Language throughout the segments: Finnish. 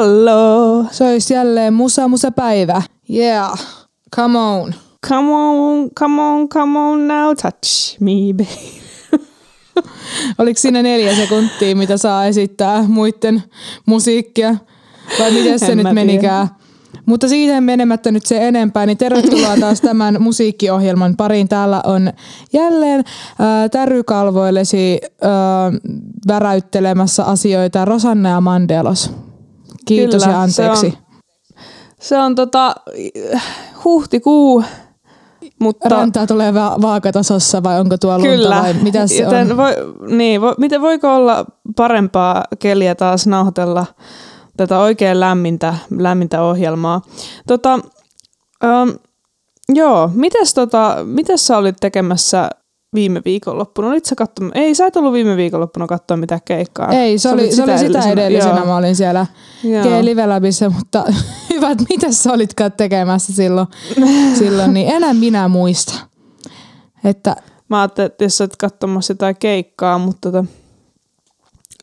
Hallo. Se olisi jälleen musa musa päivä. Yeah, come on. Come on, come on, come on now, touch me, baby. Oliko siinä neljä sekuntia, mitä saa esittää muiden musiikkia? Vai miten se En nyt menikään? Mutta siitä menemättä nyt se enempää, niin tervetuloa taas tämän musiikkiohjelman pariin. Täällä on jälleen äh, tärykalvoillesi äh, väräyttelemässä asioita Rosanna ja Mandelos. Kiitos Kyllä, ja anteeksi. Se on, se on tota, huhtikuu, mutta... Rantaa tulee va- vaakatasossa vai onko tuo lunta Kyllä. vai mitä se Joten on? Voi, niin, vo, miten voiko olla parempaa keliä taas nauhoitella tätä oikein lämmintä, lämmintä ohjelmaa? Tota, ähm, joo, mites, tota, mites sä olit tekemässä viime viikonloppuna? Olit sä katsomaan? Ei, sä et ollut viime viikonloppuna katsoa mitään keikkaa. Ei, se oli, se oli sitä edellisenä. Joo. Mä olin siellä. G-live-läbissä, mutta hyvät, mitä sä olitkaan tekemässä silloin, silloin niin enää minä muista. Että Mä ajattelin, että jos sä oot katsomassa jotain keikkaa, mutta tota...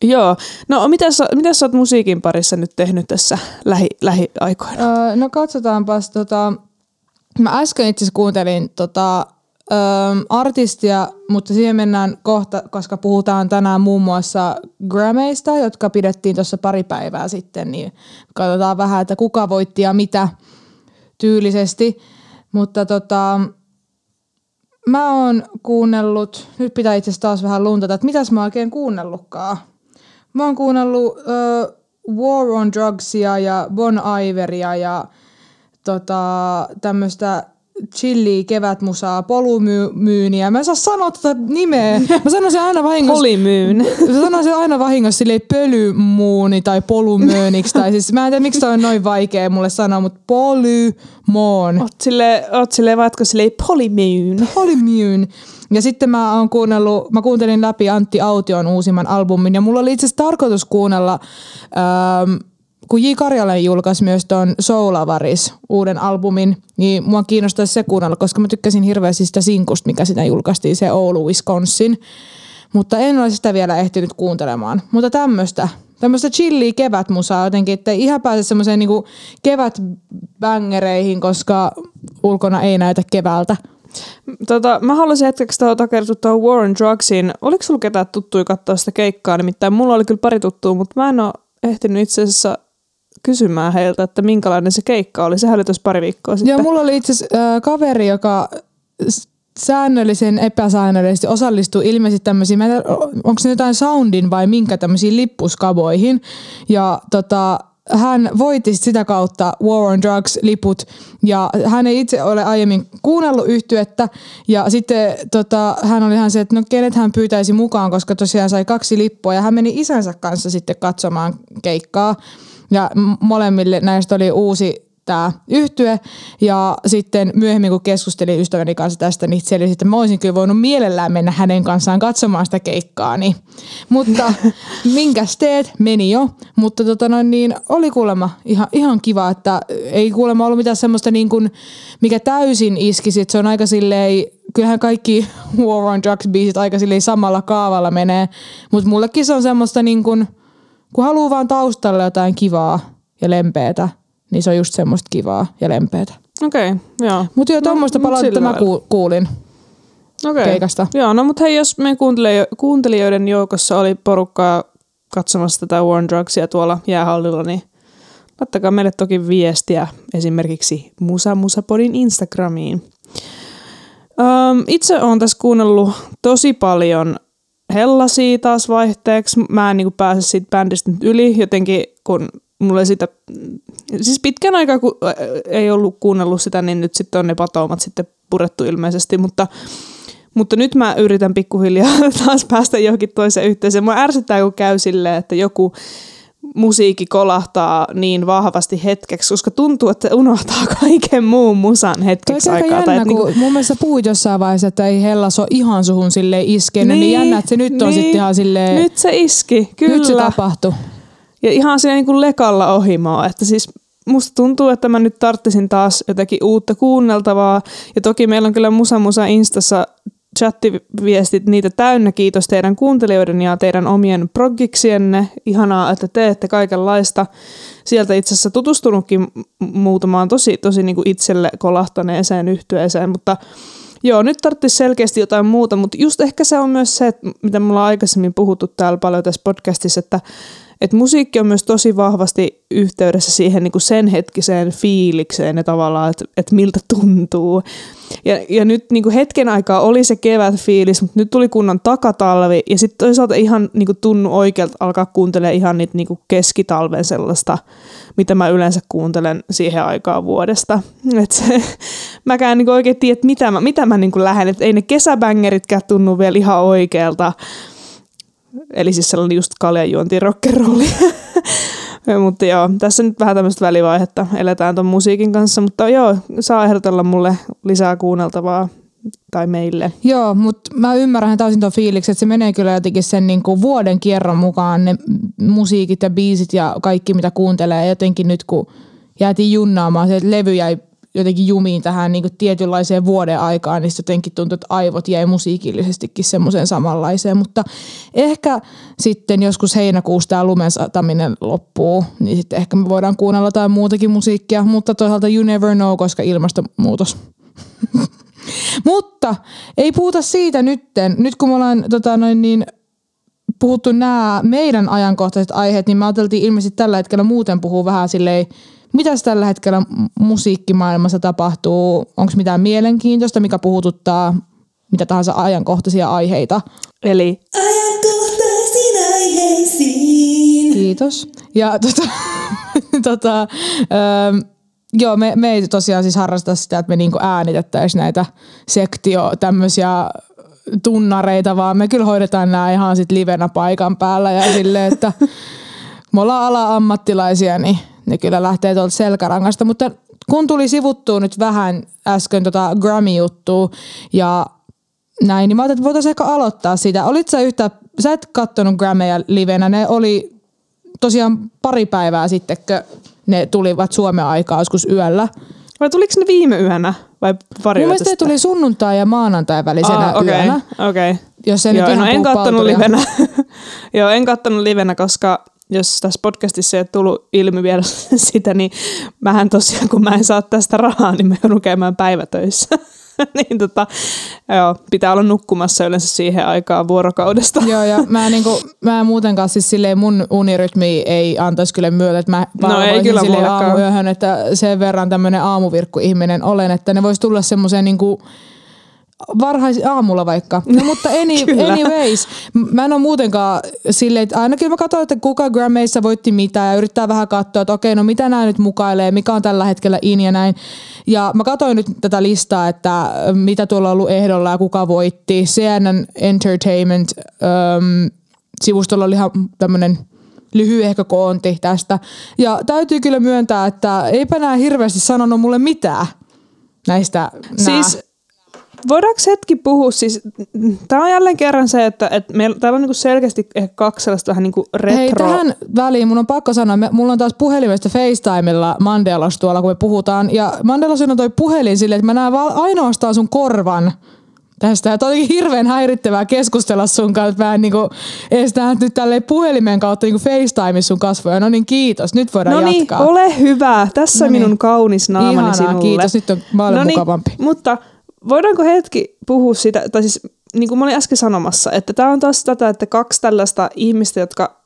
Joo. No, mitä sä, mitä sä oot musiikin parissa nyt tehnyt tässä lähi, lähiaikoina? Öö, no katsotaanpas, tota, mä äsken itse kuuntelin tota, öö, artistia, mutta siihen mennään kohta, koska puhutaan tänään muun muassa Grammeista, jotka pidettiin tuossa pari päivää sitten, niin katsotaan vähän, että kuka voitti ja mitä tyylisesti. Mutta tota, mä oon kuunnellut, nyt pitää itse asiassa taas vähän luntata, että mitäs mä oikein kuunnellutkaan. Mä oon kuunnellut äh, War on Drugsia ja Bon Iveria ja tota, tämmöistä chilli kevätmusaa, polymyyniä. Mä en saa sanoa tätä nimeä. Mä sanon sen aina vahingossa. Polymyyn. Mä sanon sen aina vahingossa silleen pölymuuni tai polymööniksi. tai siis mä en tiedä miksi toi on noin vaikea mulle sanoa, mutta polymoon. Oot sille, oot sille vatko sille polymyyn. Polymyyn. Ja sitten mä oon kuunnellut, mä kuuntelin läpi Antti Aution uusimman albumin ja mulla oli itse asiassa tarkoitus kuunnella, ähm, kun J. Karjalainen julkaisi myös ton Soulavaris uuden albumin, niin mua kiinnostaisi se kuunnella, koska mä tykkäsin hirveästi sitä sinkusta, mikä sitä julkaistiin, se Oulu, Wisconsin. Mutta en ole sitä vielä ehtinyt kuuntelemaan. Mutta tämmöistä, tämmöistä chilliä kevätmusaa jotenkin, että ei ihan pääse semmoiseen niinku kevätbängereihin, koska ulkona ei näytä keväältä. Tota, mä haluaisin hetkeksi tuohon takertua tuohon War on Drugsiin. Oliko sulla ketään tuttuja katsoa sitä keikkaa? Nimittäin mulla oli kyllä pari tuttua, mutta mä en ole ehtinyt itse asiassa kysymään heiltä, että minkälainen se keikka oli. Sehän oli tuossa pari viikkoa sitten. Joo, mulla oli itse asiassa äh, kaveri, joka säännöllisen epäsäännöllisesti osallistuu ilmeisesti tämmöisiin, onko se jotain soundin vai minkä tämmöisiin lippuskaboihin. Ja tota, hän voitti sit sitä kautta War on Drugs-liput ja hän ei itse ole aiemmin kuunnellut yhtyettä ja sitten tota, hän oli ihan se, että no kenet hän pyytäisi mukaan, koska tosiaan sai kaksi lippua ja hän meni isänsä kanssa sitten katsomaan keikkaa ja molemmille näistä oli uusi tämä yhtye ja sitten myöhemmin kun keskustelin ystäväni kanssa tästä, niin selvisin, että mä olisin kyllä voinut mielellään mennä hänen kanssaan katsomaan sitä keikkaa. Niin. Mutta minkäs teet, meni jo, mutta tota noin, niin oli kuulemma ihan, ihan kiva, että ei kuulemma ollut mitään semmoista niin kuin, mikä täysin iskisi, että se on aika silleen, kyllähän kaikki War on Drugs biisit aika silleen samalla kaavalla menee, mutta mullekin se on semmoista niin kuin, kun haluaa vaan taustalle jotain kivaa ja lempeätä, niin se on just semmoista kivaa ja lempeätä. Okei, okay, joo. Mutta joo, tuommoista mut palautetta mä ku- kuulin Okei. keikasta. Joo, no mutta hei, jos meidän kuuntelijo- kuuntelijoiden joukossa oli porukkaa katsomassa tätä War on Drugsia tuolla jäähallilla, niin laittakaa meille toki viestiä esimerkiksi Musa Musapodin Instagramiin. Um, itse olen tässä kuunnellut tosi paljon Hellasia taas vaihteeksi. Mä en niin pääse siitä bändistä nyt yli jotenkin, kun mulla ei sitä, siis pitkän aikaa kun ä, ei ollut kuunnellut sitä, niin nyt sitten on ne patoumat sitten purettu ilmeisesti, mutta mutta nyt mä yritän pikkuhiljaa taas päästä johonkin toiseen yhteisöön. Mua ärsyttää, kun käy silleen, että joku musiikki kolahtaa niin vahvasti hetkeksi, koska tuntuu, että unohtaa kaiken muun musan hetkeksi Toi on aikaa. jännä, Tai, kun niinku, mun mielestä puhuit jossain vaiheessa, että ei hellas ole ihan suhun silleen iskenyt, niin, niin jännä, että se nyt on niin. sitten ihan silleen, Nyt se iski, kyllä. nyt se tapahtui. Ja ihan siinä niin kuin lekalla ohimaa, että siis musta tuntuu, että mä nyt tarttisin taas jotakin uutta kuunneltavaa. Ja toki meillä on kyllä Musa Musa Instassa chattiviestit niitä täynnä. Kiitos teidän kuuntelijoiden ja teidän omien proggiksienne. Ihanaa, että teette kaikenlaista. Sieltä itse asiassa tutustunutkin muutamaan tosi, tosi niin kuin itselle kolahtaneeseen yhtyeeseen, mutta Joo, nyt tarvitsisi selkeästi jotain muuta, mutta just ehkä se on myös se, mitä mulla on aikaisemmin puhuttu täällä paljon tässä podcastissa, että, että musiikki on myös tosi vahvasti yhteydessä siihen niin kuin sen hetkiseen fiilikseen ja tavallaan, että, että miltä tuntuu. Ja, ja nyt niin kuin hetken aikaa oli se kevät fiilis, mutta nyt tuli kunnon takatalvi ja sitten toisaalta ihan niin kuin tunnu oikealta alkaa kuuntelemaan ihan niitä niin kuin keskitalven sellaista, mitä mä yleensä kuuntelen siihen aikaan vuodesta. Et se, mäkään niin oikein tiedä, mitä mä, mitä mä niin lähden, että ei ne kesäbängeritkään tunnu vielä ihan oikealta. Eli siis sellainen just kaljajuonti rockerolli. mutta joo, tässä nyt vähän tämmöistä välivaihetta eletään ton musiikin kanssa, mutta joo, saa ehdotella mulle lisää kuunneltavaa tai meille. Joo, mutta mä ymmärrän täysin tuon fiiliksen, että se menee kyllä jotenkin sen niin kuin vuoden kierron mukaan ne musiikit ja biisit ja kaikki mitä kuuntelee. Jotenkin nyt kun jäätiin junnaamaan, se levy jäi jotenkin jumiin tähän niin kuin tietynlaiseen vuoden aikaan, niin jotenkin tuntui, että aivot jäi musiikillisestikin semmoiseen samanlaiseen. Mutta ehkä sitten joskus heinäkuussa tämä lumen sataminen loppuu, niin sitten ehkä me voidaan kuunnella jotain muutakin musiikkia, mutta toisaalta you never know, koska ilmastonmuutos. Mutta ei puhuta siitä nytten. Nyt kun me ollaan tota, noin niin, puhuttu nämä meidän ajankohtaiset aiheet, niin me ajateltiin ilmeisesti tällä hetkellä muuten puhua vähän silleen, mitäs tällä hetkellä musiikkimaailmassa tapahtuu, onko mitään mielenkiintoista, mikä puhututtaa mitä tahansa ajankohtaisia aiheita. Eli Ajankohtaisiin aiheisiin. Kiitos. Ja tota, tota, öö, joo, me, me ei tosiaan siis harrasta sitä, että me niinku äänitettäisiin näitä sektio tämmöisiä tunnareita, vaan me kyllä hoidetaan nämä ihan sit livenä paikan päällä ja silleen, että me ollaan ala-ammattilaisia, niin ne kyllä lähtee tuolta selkärangasta, mutta kun tuli sivuttua nyt vähän äsken tota Grammy-juttua ja näin, niin mä ajattelin, että voitaisiin ehkä aloittaa sitä. Olit sä yhtä, sä et kattonut Grammyja livenä, ne oli tosiaan pari päivää sitten, kun ne tulivat Suomen aikaa joskus yöllä. vai tuliko ne viime yönä vai pari Mun mielestä tuli sunnuntai ja maanantai välisenä Aa, okei, yönä. okei. Jos ei nyt Joo, ihan no en kattonut livenä. Joo, en kattonut livenä, koska jos tässä podcastissa ei ole tullut ilmi vielä sitä, niin mähän tosiaan, kun mä en saa tästä rahaa, niin mä joudun käymään päivätöissä. niin tota, joo, pitää olla nukkumassa yleensä siihen aikaan vuorokaudesta. Joo, ja mä, niinku, mä muutenkaan siis silleen mun unirytmi ei antaisi kyllä myötä, että mä No ei kyllä silleen aamuyöhön, että sen verran tämmöinen aamuvirkku-ihminen olen, että ne voisi tulla semmoiseen niinku varhais aamulla vaikka. No, mutta any, anyways, mä en ole muutenkaan silleen, että ainakin mä katsoin, että kuka Grammeissa voitti mitä ja yrittää vähän katsoa, että okei, no mitä nämä nyt mukailee, mikä on tällä hetkellä in ja näin. Ja mä katsoin nyt tätä listaa, että mitä tuolla on ollut ehdolla ja kuka voitti. CNN Entertainment ähm, sivustolla oli ihan tämmöinen lyhyehkö koonti tästä. Ja täytyy kyllä myöntää, että eipä nämä hirveästi sanonut mulle mitään näistä. Siis voidaanko hetki puhua, siis tämä on jälleen kerran se, että, että meillä, täällä on niinku selkeästi ehkä kaksi sellaista vähän niinku retro... Hei, tähän väliin mun on pakko sanoa, me, mulla on taas puhelimesta FaceTimella Mandelas tuolla, kun me puhutaan. Ja Mandelas on toi puhelin silleen, että mä näen vaan ainoastaan sun korvan tästä. Ja toikin hirveän häirittävää keskustella sun kanssa. Vähän niinku, edes nyt tälleen puhelimen kautta niinku FaceTimeissa sun kasvoja. No niin, kiitos. Nyt voidaan No niin, jatkaa. ole hyvä. Tässä No niin. minun kaunis naamani Ihanaa, sinulle. kiitos. Nyt on paljon no mukavampi. Mutta voidaanko hetki puhua sitä, tai siis niin kuin mä olin äsken sanomassa, että tämä on taas tätä, että kaksi tällaista ihmistä, jotka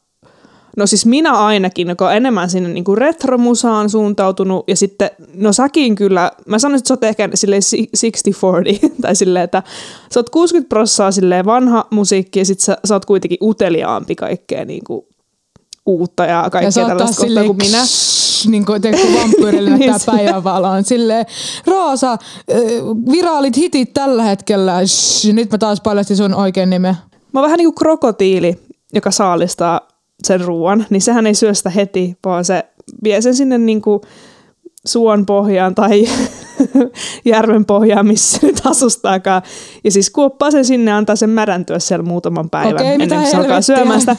No siis minä ainakin, joka on enemmän sinne niin kuin retromusaan suuntautunut, ja sitten, no säkin kyllä, mä sanoisin, että sä oot ehkä silleen si- 60-40, tai silleen, että sä oot 60 prossaa silleen vanha musiikki, ja sitten sä, sä oot kuitenkin uteliaampi kaikkea niin kuin uutta ja Ja kaikkea taas tällaista kohtaa kuin minä. Niin kuin teekö vampyyrille näyttää Niin päivänvaloon. Silleen, Roosa, viraalit hitit tällä hetkellä. Shh, nyt mä taas paljastin sun oikein nimen. Mä oon vähän niin kuin krokotiili, joka saalistaa sen ruoan, niin sehän ei syö sitä heti, vaan se vie sen sinne niin kuin suon pohjaan tai järven pohjaan, missä nyt asustaakaan. Ja siis kuoppaa sen sinne antaa sen märäntyä siellä muutaman päivän Okei, ennen kuin se alkaa syömään sitä.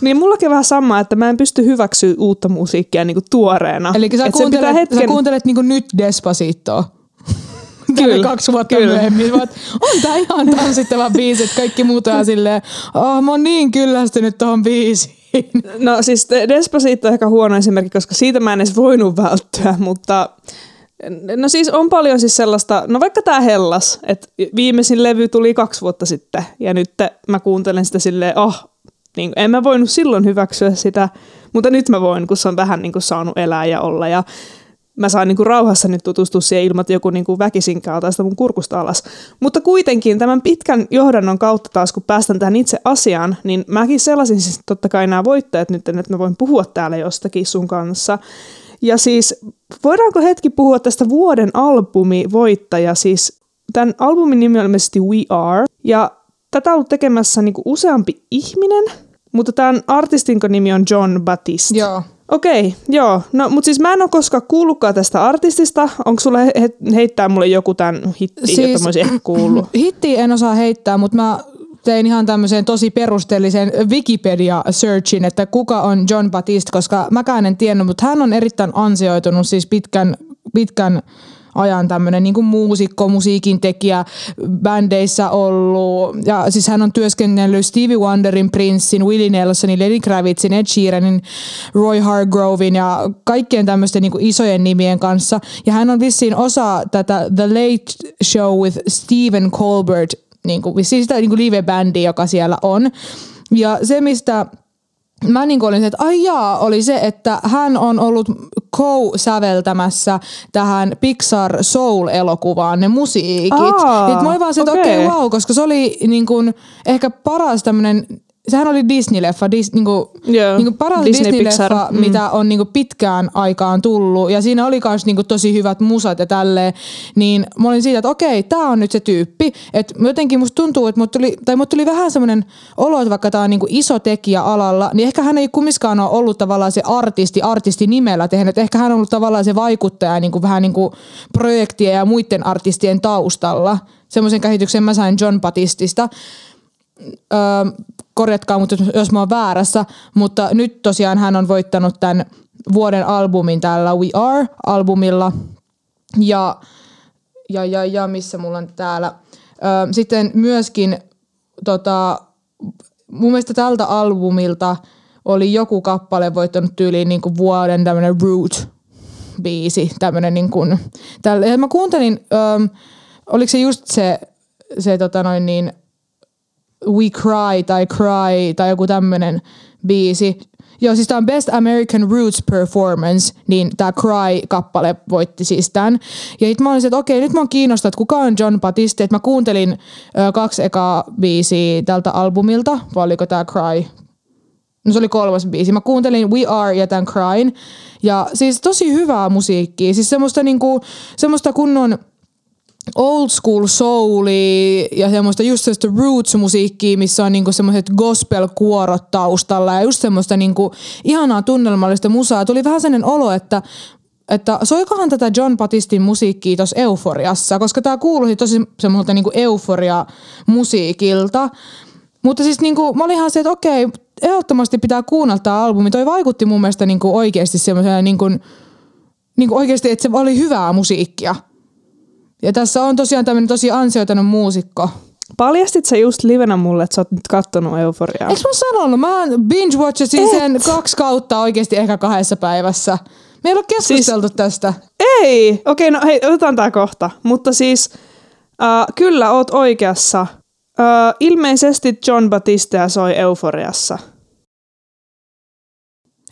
Niin mullakin vähän sama, että mä en pysty hyväksyä uutta musiikkia niin kuin tuoreena. Eli sä Et kuuntelet, sä kuuntelet niinku nyt Despacitoa. Kyllä, kaksi vuotta kyllä. myöhemmin. Vaan, on tää ihan tanssittava biisi, että kaikki muut on silleen, oh, mä oon niin kyllästynyt tohon biisiin. No siis De- Despacito on ehkä huono esimerkki, koska siitä mä en edes voinut välttyä, mutta no siis on paljon siis sellaista, no vaikka tää Hellas, että viimeisin levy tuli kaksi vuotta sitten ja nyt mä kuuntelen sitä silleen, oh, niin en mä voinut silloin hyväksyä sitä, mutta nyt mä voin, kun se on vähän niin kuin saanut elää ja olla ja mä saan niin kuin rauhassa nyt tutustua siihen ilman, että joku niin kuin väkisinkään ottaa sitä mun kurkusta alas. Mutta kuitenkin tämän pitkän johdannon kautta taas, kun päästään tähän itse asiaan, niin mäkin sellaisin siis totta kai nämä voittajat nyt, että mä voin puhua täällä jostakin sun kanssa. Ja siis voidaanko hetki puhua tästä vuoden albumivoittaja, siis tämän albumin nimi on ilmeisesti We Are, ja tätä on ollut tekemässä niin kuin useampi ihminen, mutta tämän artistin nimi on John Batiste. Joo. Okei, joo. No, mutta siis mä en ole koskaan kuullutkaan tästä artistista. Onko sulle he- he- heittää mulle joku tämän hitti, siis... jota mä olisin ehkä kuullut? Hittiä en osaa heittää, mutta mä tein ihan tämmöisen tosi perusteellisen Wikipedia-searchin, että kuka on John Batiste, koska mäkään en tiennyt, mutta hän on erittäin ansioitunut siis pitkän, pitkän ajan tämmöinen niin muusikko, musiikin tekijä, bändeissä ollut. Ja siis hän on työskennellyt Stevie Wonderin, Princein, Willie Nelsonin, Lenny Kravitzin, Ed Sheeranin, Roy Hargrovein ja kaikkien tämmöisten niin isojen nimien kanssa. Ja hän on vissiin osa tätä The Late Show with Stephen Colbert, niin kuin, vissiin sitä niin kuin live-bändiä, joka siellä on. Ja se, mistä mä niin olin se, että ai jaa, oli se, että hän on ollut co-säveltämässä tähän Pixar Soul-elokuvaan ne musiikit. Aa, Niin mä olin vaan se, että okei, okei. okay, wow, koska se oli niin kuin, ehkä paras tämmönen Sehän oli Disney-leffa, dis, niinku, Joo, niinku paras Disney Disney-leffa, Pixar, mm. mitä on niinku pitkään aikaan tullut. Ja siinä oli myös niinku tosi hyvät musat ja tälleen. Niin mä olin siitä, että okei, tää on nyt se tyyppi. Että jotenkin musta tuntuu, että mut tuli, tai mut tuli vähän semmoinen olo, että vaikka tää on niinku iso tekijä alalla, niin ehkä hän ei kumminkaan ole ollut tavallaan se artisti, artisti nimellä tehnyt. Ehkä hän on ollut tavallaan se vaikuttaja niinku vähän niinku projektien ja muiden artistien taustalla. Semmoisen käsityksen mä sain John Batistista öö, korjatkaa mut jos, mä oon väärässä, mutta nyt tosiaan hän on voittanut tämän vuoden albumin tällä We Are-albumilla. Ja, ja, ja, ja missä mulla on täällä. Öö, sitten myöskin tota, mun mielestä tältä albumilta oli joku kappale voittanut tyyliin niin kuin vuoden tämmönen root biisi, tämmönen niin kuin, tällä, ja mä kuuntelin, öö, oliko se just se, se tota noin niin, We Cry tai Cry tai joku tämmönen biisi. Joo, siis tää on Best American Roots Performance, niin tää Cry-kappale voitti siis tän. Ja sit mä olin että okei, nyt mä oon kiinnostunut, että kuka on John Batiste. Et mä kuuntelin ö, kaksi ekaa biisiä tältä albumilta, vai oliko tää Cry? No se oli kolmas biisi. Mä kuuntelin We Are ja tämän Cryin. Ja siis tosi hyvää musiikkia. Siis semmoista, niinku, semmoista kunnon old school soulia ja semmoista just semmoista roots-musiikkia, missä on niinku semmoiset gospel-kuorot taustalla ja just semmoista niinku ihanaa tunnelmallista musaa. Tuli vähän sellainen olo, että että soikohan tätä John Batistin musiikkia tuossa Euforiassa, koska tämä kuulosti tosi semmoilta niinku euforia-musiikilta. Mutta siis niinku, mä olin ihan se, että okei, ehdottomasti pitää kuunnella tämä albumi. Toi vaikutti mun mielestä niinku oikeasti semmoisena niinku, niinku oikeasti, että se oli hyvää musiikkia. Ja tässä on tosiaan tämmöinen tosi ansioitunut muusikko. Paljastit sä just livenä mulle, että sä oot nyt kattonut Euforiaa? Eikö mä sanonut? Mä binge-watchasin sen kaksi kautta oikeasti ehkä kahdessa päivässä. Me ei ole keskusteltu siis... tästä. Ei! Okei, no hei, otetaan tää kohta. Mutta siis, äh, kyllä oot oikeassa. Äh, ilmeisesti John Batistea soi Euforiassa.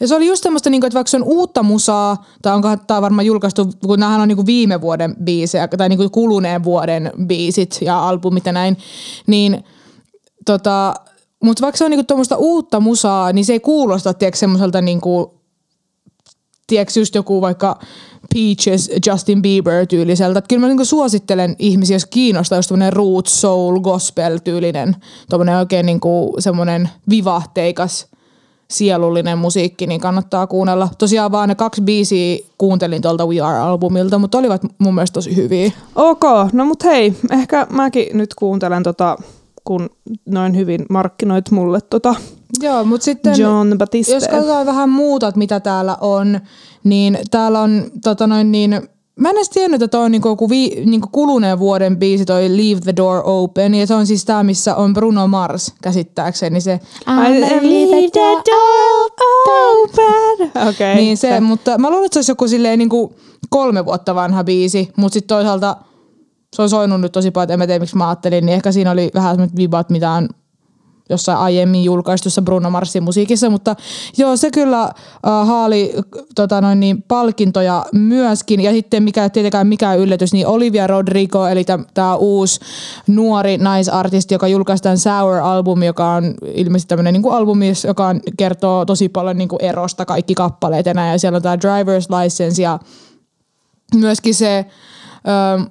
Ja se oli just semmoista, niinku, että vaikka se on uutta musaa, tai onko tämä varmaan julkaistu, kun nämähän on niinku viime vuoden biisejä, tai niinku kuluneen vuoden biisit ja albumit ja näin, niin tota, mutta vaikka se on niinku tuommoista uutta musaa, niin se ei kuulosta, tiedätkö, semmoiselta niinku, tiedätkö, just joku vaikka Peaches, Justin Bieber-tyyliseltä. Että kyllä mä niinku suosittelen ihmisiä, jos kiinnostaa just tämmöinen roots, soul, gospel-tyylinen, tuommoinen oikein niinku semmoinen vivahteikas sielullinen musiikki, niin kannattaa kuunnella. Tosiaan vaan ne kaksi biisiä kuuntelin tuolta We Are-albumilta, mutta olivat mun mielestä tosi hyviä. Ok, no mut hei, ehkä mäkin nyt kuuntelen tota, kun noin hyvin markkinoit mulle tota Joo, mutta sitten John Batiste. jos katsotaan vähän muuta, mitä täällä on, niin täällä on tota noin niin, Mä en edes tiennyt, että toi on niinku, joku vi, niinku kuluneen vuoden biisi, toi Leave the Door Open. Ja se on siis tää, missä on Bruno Mars käsittääkseni se I leave the door open. Okay. Niin se, mutta mä luulen, että se olisi joku silleen niin kuin kolme vuotta vanha biisi, mutta sitten toisaalta se on soinut nyt tosi paljon, että en mä tiedä miksi mä ajattelin, niin ehkä siinä oli vähän sellaiset vibat, mitä on jossain aiemmin julkaistussa Bruno Marsin musiikissa, mutta joo, se kyllä äh, haali tota noin, niin, palkintoja myöskin. Ja sitten mikä tietenkään mikään yllätys, niin Olivia Rodrigo, eli tämä uusi nuori naisartisti, joka julkaistaan Sour-albumi, joka on ilmeisesti tämmöinen niin albumi, joka on, kertoo tosi paljon niin kuin erosta kaikki kappaleet ja näin. Ja siellä on tämä Driver's License ja myöskin se... Ähm,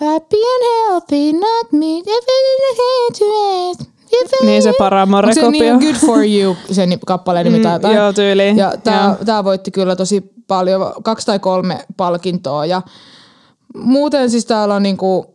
Happy and healthy, not me. Niin se Onko se Paramore-kopio. niin Good for you, sen kappaleen nimi tai jotain? joo, tyyliin. Ja tää, Joo. tää voitti kyllä tosi paljon, kaksi tai kolme palkintoa. Ja muuten siis täällä on niinku,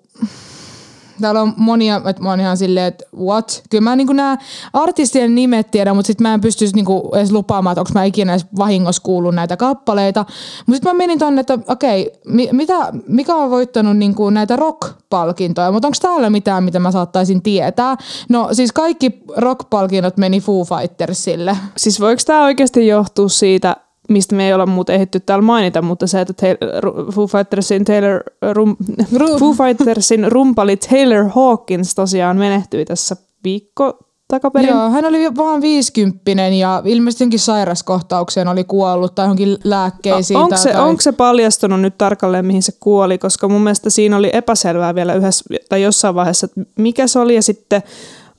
täällä on monia, että mä oon ihan silleen, että what? Kyllä mä niinku nämä artistien nimet tiedän, mutta sitten mä en pystyisi niinku edes lupaamaan, että onko mä ikinä edes vahingossa kuullut näitä kappaleita. Mutta sitten mä menin tonne, että okei, mi, mitä, mikä on voittanut niinku näitä rock-palkintoja, mutta onko täällä mitään, mitä mä saattaisin tietää? No siis kaikki rock-palkinnot meni Foo Fightersille. Siis voiko tämä oikeasti johtua siitä, mistä me ei olla muuten ehditty täällä mainita, mutta se, että Taylor, Foo Fightersin, Taylor, rum, Ru- Foo Fightersin rumpali Taylor Hawkins tosiaan menehtyi tässä viikko takaperin. Joo, hän oli vaan viisikymppinen ja ilmeisesti jonkin sairaskohtaukseen oli kuollut tai johonkin lääkkeisiin. Onko tai se, jotain. onko se paljastunut nyt tarkalleen, mihin se kuoli? Koska mun mielestä siinä oli epäselvää vielä yhdessä tai jossain vaiheessa, että mikä se oli. Ja sitten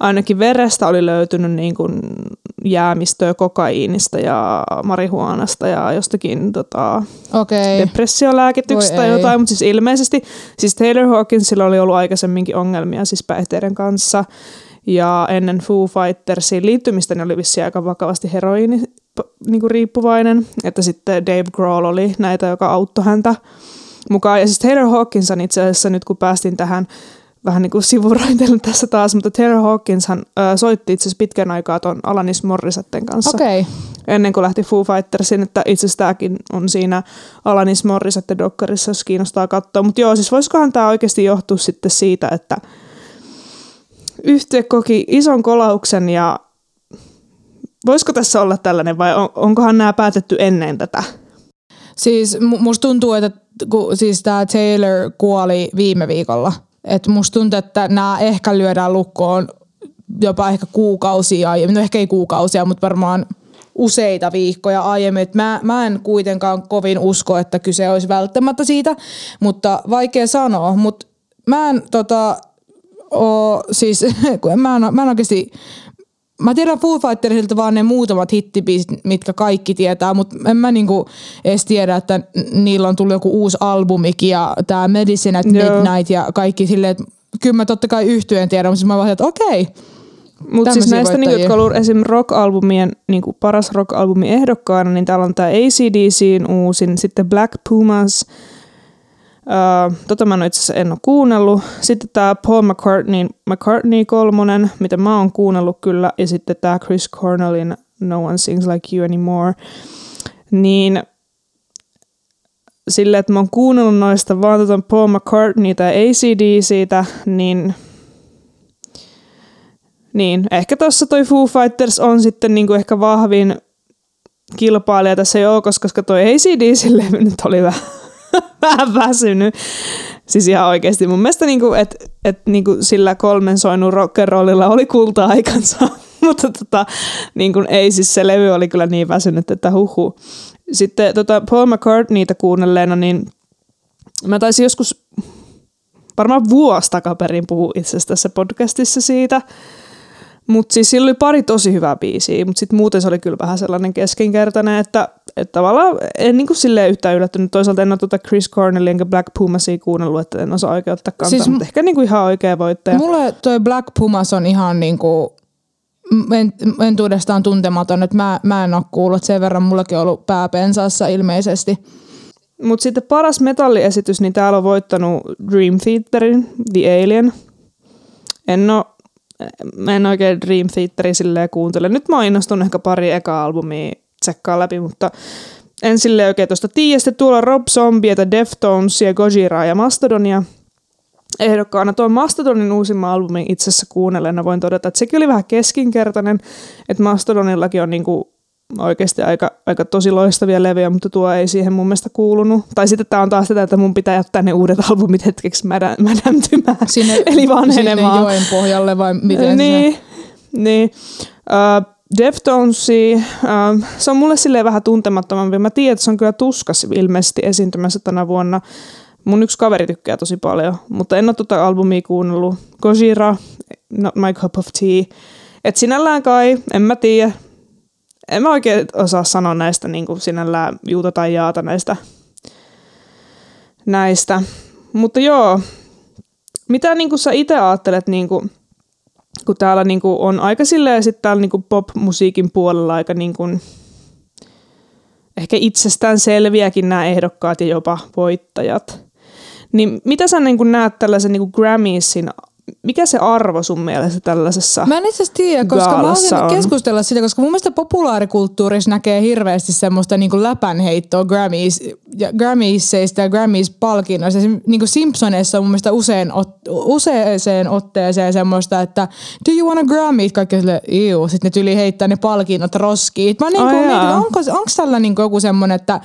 ainakin verestä oli löytynyt niin kuin jäämistöä kokaiinista ja marihuanasta ja jostakin tota, Okei. depressiolääkityksestä tai jotain, mutta siis ilmeisesti siis Taylor Hawkinsilla oli ollut aikaisemminkin ongelmia siis päihteiden kanssa ja ennen Foo Fightersiin liittymistä niin oli vissiin aika vakavasti heroini niin kuin riippuvainen, että sitten Dave Grohl oli näitä, joka auttoi häntä mukaan. Ja siis Taylor Hawkins on itse asiassa nyt kun päästin tähän vähän niin kuin sivuraiteille tässä taas, mutta Taylor Hawkinshan äh, soitti itse asiassa pitkän aikaa tuon Alanis Morissetten kanssa. Okay. ennen kuin lähti Foo Fightersin, että itse asiassa tämäkin on siinä Alanis Morissette dokkarissa, jos kiinnostaa katsoa. Mutta joo, siis voisikohan tämä oikeasti johtua sitten siitä, että yhtye koki ison kolauksen ja voisiko tässä olla tällainen vai on, onkohan nämä päätetty ennen tätä? Siis mu- musta tuntuu, että kun siis tämä Taylor kuoli viime viikolla. Että musta tuntuu, että nämä ehkä lyödään lukkoon jopa ehkä kuukausia aiemmin. No ehkä ei kuukausia, mutta varmaan useita viikkoja aiemmin. Et mä, mä en kuitenkaan kovin usko, että kyse olisi välttämättä siitä, mutta vaikea sanoa. Mutta mä en tota, oo, siis, kun mä en, mä en oikeasti Mä tiedän Foo Fightersilta vaan ne muutamat hittibiisit, mitkä kaikki tietää, mutta en mä niinku edes tiedä, että niillä on tullut joku uusi albumikin ja tää Medicine at Joo. Midnight ja kaikki silleen, että kyllä mä totta kai yhtyen tiedän, mutta siis mä vaan, että okei. Mutta siis näistä, niin, voittajia. jotka on ollut esim. rock-albumien, niin kuin paras rock-albumi ehdokkaana, niin täällä on tämä ACDCin uusin, sitten Black Pumas, Tota mä en itse asiassa en ole kuunnellut. Sitten tämä Paul McCartney, McCartney kolmonen, mitä mä oon kuunnellut kyllä, ja sitten tämä Chris Cornellin No One Sings Like You Anymore. Niin sille, että mä oon kuunnellut noista vaan tota Paul McCartney tai ACDCtä, niin niin, ehkä tuossa toi Foo Fighters on sitten niinku ehkä vahvin kilpailija tässä joukossa, koska toi ACDC-levy nyt oli vähän, vähän väsynyt. Siis ihan oikeasti mun mielestä, niinku, että et, niinku sillä kolmen soinut rock'n'rollilla oli kulta-aikansa, mutta tota, niinku, ei siis se levy oli kyllä niin väsynyt, että huhu. Sitten tota Paul McCartneyta kuunnelleena, niin mä taisin joskus varmaan vuosi takaperin puhua itse asiassa tässä podcastissa siitä, mutta siis sillä oli pari tosi hyvää biisiä, mutta sitten muuten se oli kyllä vähän sellainen keskinkertainen, että, että tavallaan en niin kuin silleen yhtään yllättynyt. Toisaalta en ole tuota Chris Cornell enkä Black Pumasia kuunnellut, että en osaa oikein ottaa kantaa, Siis mutta ehkä niin kuin ihan oikea voittaja. Mulle toi Black Pumas on ihan m- en, entuudestaan tuntematon, että mä, mä en ole kuullut. Sen verran mullakin on ollut pää pensaassa ilmeisesti. Mutta sitten paras metalliesitys, niin täällä on voittanut Dream Theaterin The Alien. En oo, mä en oikein Dream Theateria silleen kuuntele. Nyt mä oon innostunut ehkä pari eka albumia tsekkaa läpi, mutta en silleen oikein tuosta tiedä. Sitten tuolla Rob Zombie, Deftonesia, Gojiraa ja Mastodonia ehdokkaana. Tuon Mastodonin uusimman albumin itse asiassa kuunnelleena voin todeta, että sekin oli vähän keskinkertainen, että Mastodonillakin on niinku oikeasti aika, aika tosi loistavia levyjä, mutta tuo ei siihen mun mielestä kuulunut. Tai sitten tämä on taas sitä, että mun pitää jättää ne uudet albumit hetkeksi mädä, mädäntymään, Sinne, eli vanhenemaan. Sinne joen pohjalle vai miten niin, se? niin. Uh, Deftonesi, uh, se on mulle silleen vähän tuntemattomampi. Mä tiedän, että se on kyllä tuskas ilmeisesti esiintymässä tänä vuonna. Mun yksi kaveri tykkää tosi paljon, mutta en ole tuota albumia kuunnellut. Gojira, Not My Cup of Tea. Et sinällään kai, en mä tiedä. En mä oikein osaa sanoa näistä niin kuin sinällään juuta tai jaata näistä. näistä. Mutta joo, mitä niin kuin sä itse ajattelet, niin kuin, kun täällä niin kuin on aika silleen sit täällä niin pop-musiikin puolella aika niin kuin, ehkä itsestään selviäkin nämä ehdokkaat ja jopa voittajat. Niin mitä sä niin kuin näet tällaisen niin kuin Grammysin mikä se arvo sun mielestä tällaisessa Mä en itse asiassa tiedä, koska mä haluaisin on? keskustella sitä, koska mun mielestä populaarikulttuurissa näkee hirveästi semmoista niinku läpänheittoa Grammys, ja Grammyseista ja Grammys-palkinnoista. Esim. Niinku Simpsoneissa on mun mielestä usein ot, useaseen otteeseen semmoista, että do you want a Grammy? Kaikki sille, iu. Sitten ne tyli heittää ne palkinnot roskiin. Mä niinku Ai mietin, jaa. onko, onko tällä niinku joku semmoinen, että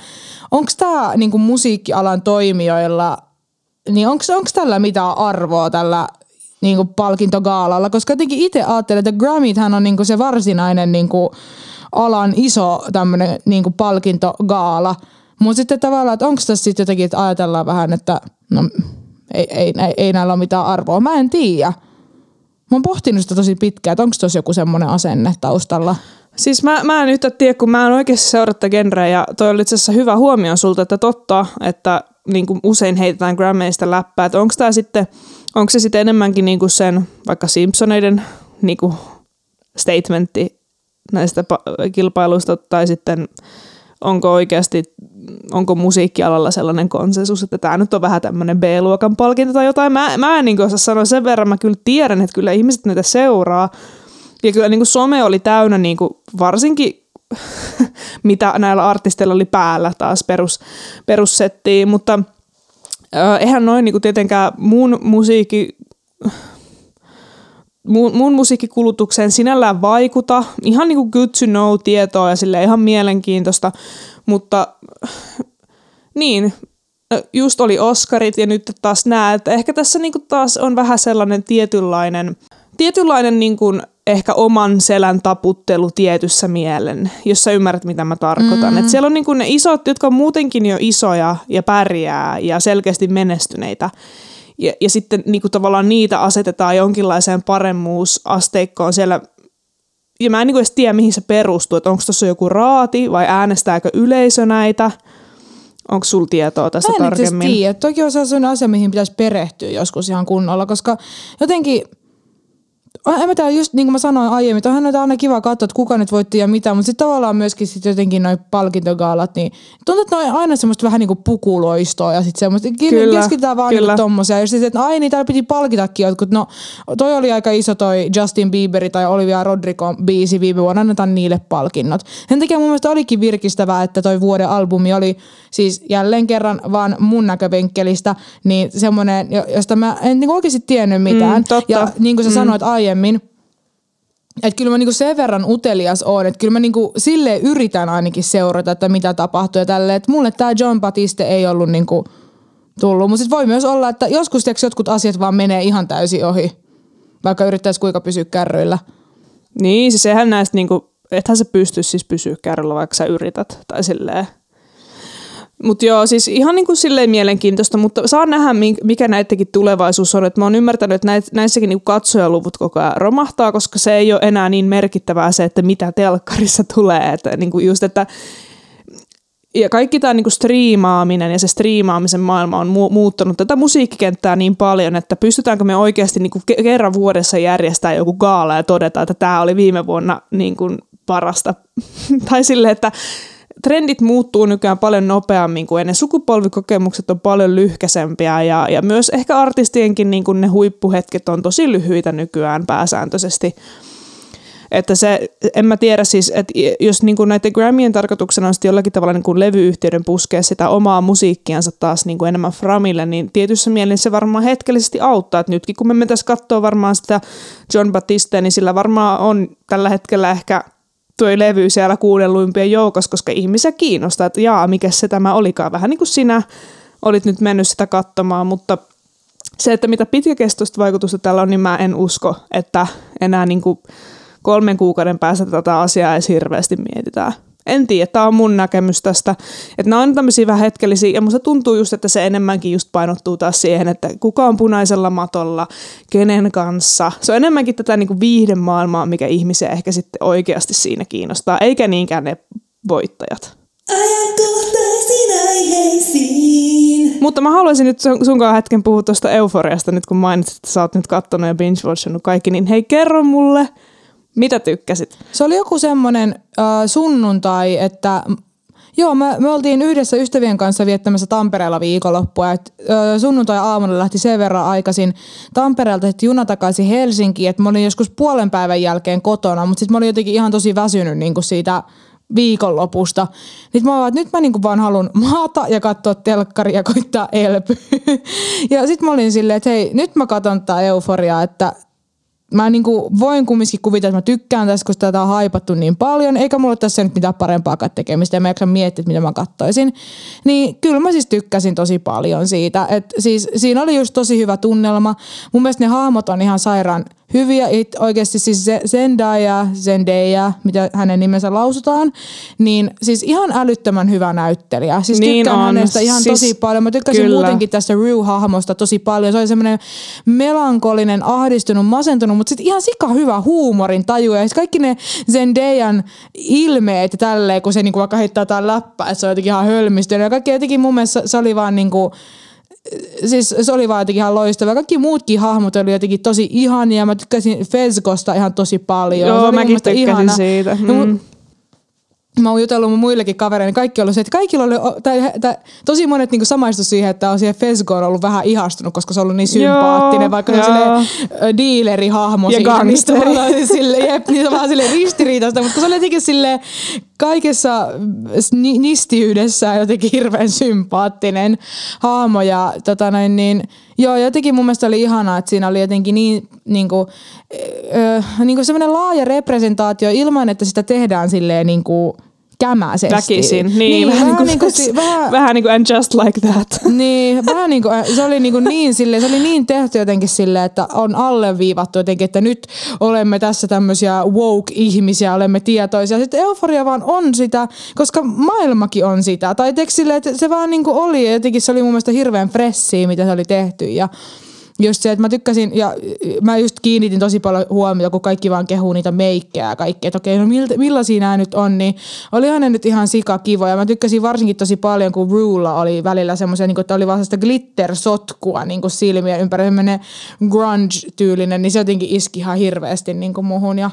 onko tämä niinku musiikkialan toimijoilla niin onko tällä mitään arvoa tällä niinku palkintogaalalla? Koska jotenkin itse ajattelen, että Grammythän on niinku se varsinainen niinku alan iso tämmöinen niinku palkintogaala. Mutta sitten tavallaan, että onko tässä sitten jotenkin, että ajatellaan vähän, että no ei, ei, ei, ei näillä ole mitään arvoa. Mä en tiedä. Mä oon pohtinut sitä tosi pitkään, että onko tuossa joku semmoinen asenne taustalla. Siis mä, mä en yhtä tiedä, kun mä en oikeasti seuraa tätä genreä ja toi oli itse asiassa hyvä huomio sulta, että totta, että niin kuin usein heitetään Grammeista läppää, että onko tämä sitten, onko se sitten enemmänkin niin kuin sen vaikka Simpsoneiden niin kuin statementti näistä pa- kilpailuista tai sitten onko oikeasti, onko musiikkialalla sellainen konsensus, että tämä nyt on vähän tämmöinen B-luokan palkinto tai jotain. Mä, mä en niin osaa sanoa sen verran, mä kyllä tiedän, että kyllä ihmiset näitä seuraa. Ja kyllä niin kuin some oli täynnä niin kuin varsinkin mitä näillä artisteilla oli päällä taas perus, perussettiin, mutta eihän noin niin tietenkään muun musiikki, muun, muun musiikkikulutukseen sinällään vaikuta. Ihan niin kuin good to know tietoa ja sille ihan mielenkiintoista, mutta niin, just oli Oscarit ja nyt taas näet, ehkä tässä niin kuin taas on vähän sellainen tietynlainen, tietynlainen niin kuin ehkä oman selän taputtelu tietyssä mielen, jos sä ymmärrät, mitä mä tarkoitan. Mm. Et siellä on niin kuin ne isot, jotka on muutenkin jo isoja ja pärjää ja selkeästi menestyneitä. Ja, ja sitten niin kuin tavallaan niitä asetetaan jonkinlaiseen paremmuusasteikkoon siellä. Ja mä en niin kuin edes tiedä, mihin se perustuu. Että onko tuossa joku raati vai äänestääkö yleisö näitä? Onko sulla tietoa tästä Mä en tarkemmin? tiedä. Toki on sellainen asia, mihin pitäisi perehtyä joskus ihan kunnolla, koska jotenkin en mä tiedä, just niin kuin mä sanoin aiemmin, että onhan näitä aina kiva katsoa, että kuka nyt voitti ja mitä, mutta sitten tavallaan myöskin sit jotenkin noin palkintogaalat, niin tuntuu, että ne on aina semmoista vähän niin kuin pukuloistoa ja sitten semmoista, Kyllä, keskitytään vaan kyllä. niin tommosia. Ja sitten, että ai niin, täällä piti palkitakin jotkut, no toi oli aika iso toi Justin Bieberi tai Olivia Rodrigo biisi viime vuonna, annetaan niille palkinnot. Sen takia mun mielestä olikin virkistävää, että toi vuoden albumi oli siis jälleen kerran vaan mun näköpenkkelistä, niin semmoinen, jo- josta mä en niin oikeasti tiennyt mitään. Mm, totta. Ja niin kuin sä mm. sanoit aiemmin, että kyllä mä niinku sen verran utelias oon, että kyllä mä niinku silleen yritän ainakin seurata, että mitä tapahtuu ja tälleen. Että mulle tämä John Batiste ei ollut niinku tullut. Mutta voi myös olla, että joskus tiiäks, jotkut asiat vaan menee ihan täysin ohi, vaikka yrittäisi kuinka pysyä kärryillä. Niin, siis eihän näistä niinku, ethän sä pysty siis pysyä kärryllä, vaikka sä yrität. Tai silleen. Mutta joo, siis ihan niin kuin silleen mielenkiintoista, mutta saa nähdä, mi- mikä näidenkin tulevaisuus on. Et mä oon ymmärtänyt, että näit, näissäkin niin katsojaluvut koko ajan romahtaa, koska se ei ole enää niin merkittävää se, että mitä telkkarissa tulee. Että niin kuin just, että ja kaikki tämä niinku striimaaminen ja se striimaamisen maailma on mu- muuttanut tätä musiikkikenttää niin paljon, että pystytäänkö me oikeasti niinku ke- kerran vuodessa järjestää joku gaala ja todeta, että tämä oli viime vuonna niinku parasta. tai silleen, että trendit muuttuu nykyään paljon nopeammin kuin ennen. Sukupolvikokemukset on paljon lyhkäsempiä ja, ja myös ehkä artistienkin niin kuin ne huippuhetket on tosi lyhyitä nykyään pääsääntöisesti. Että se, en mä tiedä siis, että jos niin kuin näiden Grammien tarkoituksena on jollakin tavalla niin kuin levyyhtiöiden puskea sitä omaa musiikkiansa taas niin kuin enemmän framille, niin tietyssä mielessä se varmaan hetkellisesti auttaa. Että nytkin kun me mentäisiin katsoa varmaan sitä John Batiste, niin sillä varmaan on tällä hetkellä ehkä tuo levy siellä kuunnelluimpien joukossa, koska ihmisiä kiinnostaa, että jaa, mikä se tämä olikaan. Vähän niin kuin sinä olit nyt mennyt sitä katsomaan, mutta se, että mitä pitkäkestoista vaikutusta tällä on, niin mä en usko, että enää niin kuin kolmen kuukauden päästä tätä asiaa edes hirveästi mietitään. En tiedä, tämä on mun näkemys tästä. Että nämä on tämmöisiä vähän hetkellisiä, ja musta tuntuu just, että se enemmänkin just painottuu taas siihen, että kuka on punaisella matolla, kenen kanssa. Se on enemmänkin tätä niinku viihdemaailmaa, mikä ihmisiä ehkä sitten oikeasti siinä kiinnostaa, eikä niinkään ne voittajat. Ajankohtaisiin aiheisiin. Mutta mä haluaisin nyt sun- sunkaan hetken puhua tuosta euforiasta, nyt kun mainitsit, että sä oot nyt kattonut ja binge-watchannut kaikki, niin hei kerro mulle, mitä tykkäsit? Se oli joku semmoinen äh, sunnuntai, että Joo, me, me oltiin yhdessä ystävien kanssa viettämässä Tampereella viikonloppua. Et, ö, sunnuntai-aamulla lähti sen verran aikaisin Tampereelta sitten juna takaisin Helsinkiin, että mä olin joskus puolen päivän jälkeen kotona, mutta sitten mä olin jotenkin ihan tosi väsynyt kuin siitä viikonlopusta. Nyt mä, vaan, nyt mä niinku vaan haluan maata ja katsoa telkkaria ja koittaa elpyä. ja sitten mä olin silleen, että hei, nyt mä katson tätä euforiaa, että mä niinku voin kumminkin kuvitella, että mä tykkään tästä, koska tätä on haipattu niin paljon, eikä mulla ole tässä nyt mitään parempaakaan tekemistä, ja mä jaksa miettiä, mitä mä kattoisin. Niin kyllä mä siis tykkäsin tosi paljon siitä. Et siis siinä oli just tosi hyvä tunnelma. Mun mielestä ne hahmot on ihan sairaan hyviä. It, oikeasti siis Zendaya, Zendaya, mitä hänen nimensä lausutaan, niin siis ihan älyttömän hyvä näyttelijä. Siis Niin tykkään on. hänestä ihan Siis tosi paljon. Mä tykkäsin kyllä. muutenkin tästä Rue-hahmosta tosi paljon. Se oli semmoinen melankolinen, ahdistunut, masentunut, mutta sitten ihan sika hyvä huumorin taju. Ja sit kaikki ne Zendayan ilmeet ja tälleen, kun se niinku vaikka heittää jotain läppää, että se on jotenkin ihan hölmistynyt. Ja kaikki jotenkin mun mielestä se oli vaan niinku, siis se oli vaan jotenkin ihan loistava. Kaikki muutkin hahmot oli jotenkin tosi ihania. Mä tykkäsin Fezgosta ihan tosi paljon. se Joo, oli mäkin tykkäsin ihana. siitä. No, Mm. mä oon jutellut mun muillekin kavereille, niin kaikki ollut se, että kaikilla oli, tai, tai, tosi monet niin samaistui siihen, että on siihen Fesgoon ollut vähän ihastunut, koska se on ollut niin sympaattinen, Joo, vaikka se on joo. silleen, ö, dealerihahmo Ja siinä, niin se gangsteri. sille, jep, niin se on vähän silleen ristiriitaista, mutta se oli jotenkin silleen kaikessa ni- nistiydessä jotenkin hirveän sympaattinen hahmo ja tota noin, niin Joo, jotenkin mun mielestä oli ihanaa, että siinä oli jotenkin niin, niin kuin, öö, niin kuin semmoinen laaja representaatio ilman, että sitä tehdään silleen niin kuin kämäisesti. Väkisin. Niin, niin vähän, niin kuin, niin kuin, si- vähän, vähän niin kuin and just like that. niin, vähän niin kuin, se oli niin, kuin niin, sille, se oli niin tehty jotenkin silleen, että on alleviivattu jotenkin, että nyt olemme tässä tämmöisiä woke-ihmisiä, olemme tietoisia. Sitten euforia vaan on sitä, koska maailmakin on sitä. Tai silleen, että se vaan niin kuin oli ja jotenkin se oli mun mielestä hirveän fressiä, mitä se oli tehty ja just se, että mä tykkäsin ja mä just kiinnitin tosi paljon huomiota, kun kaikki vaan kehuu niitä meikkejä ja kaikkea, että okei, no miltä, millaisia nämä nyt on, niin olihan ne nyt ihan sika kivoja. Mä tykkäsin varsinkin tosi paljon, kun Rula oli välillä semmoisia, niin että oli vaan sellaista glitter-sotkua niin kuin silmien ympäri, semmoinen grunge-tyylinen, niin se jotenkin iski ihan hirveästi niin kuin muhun ja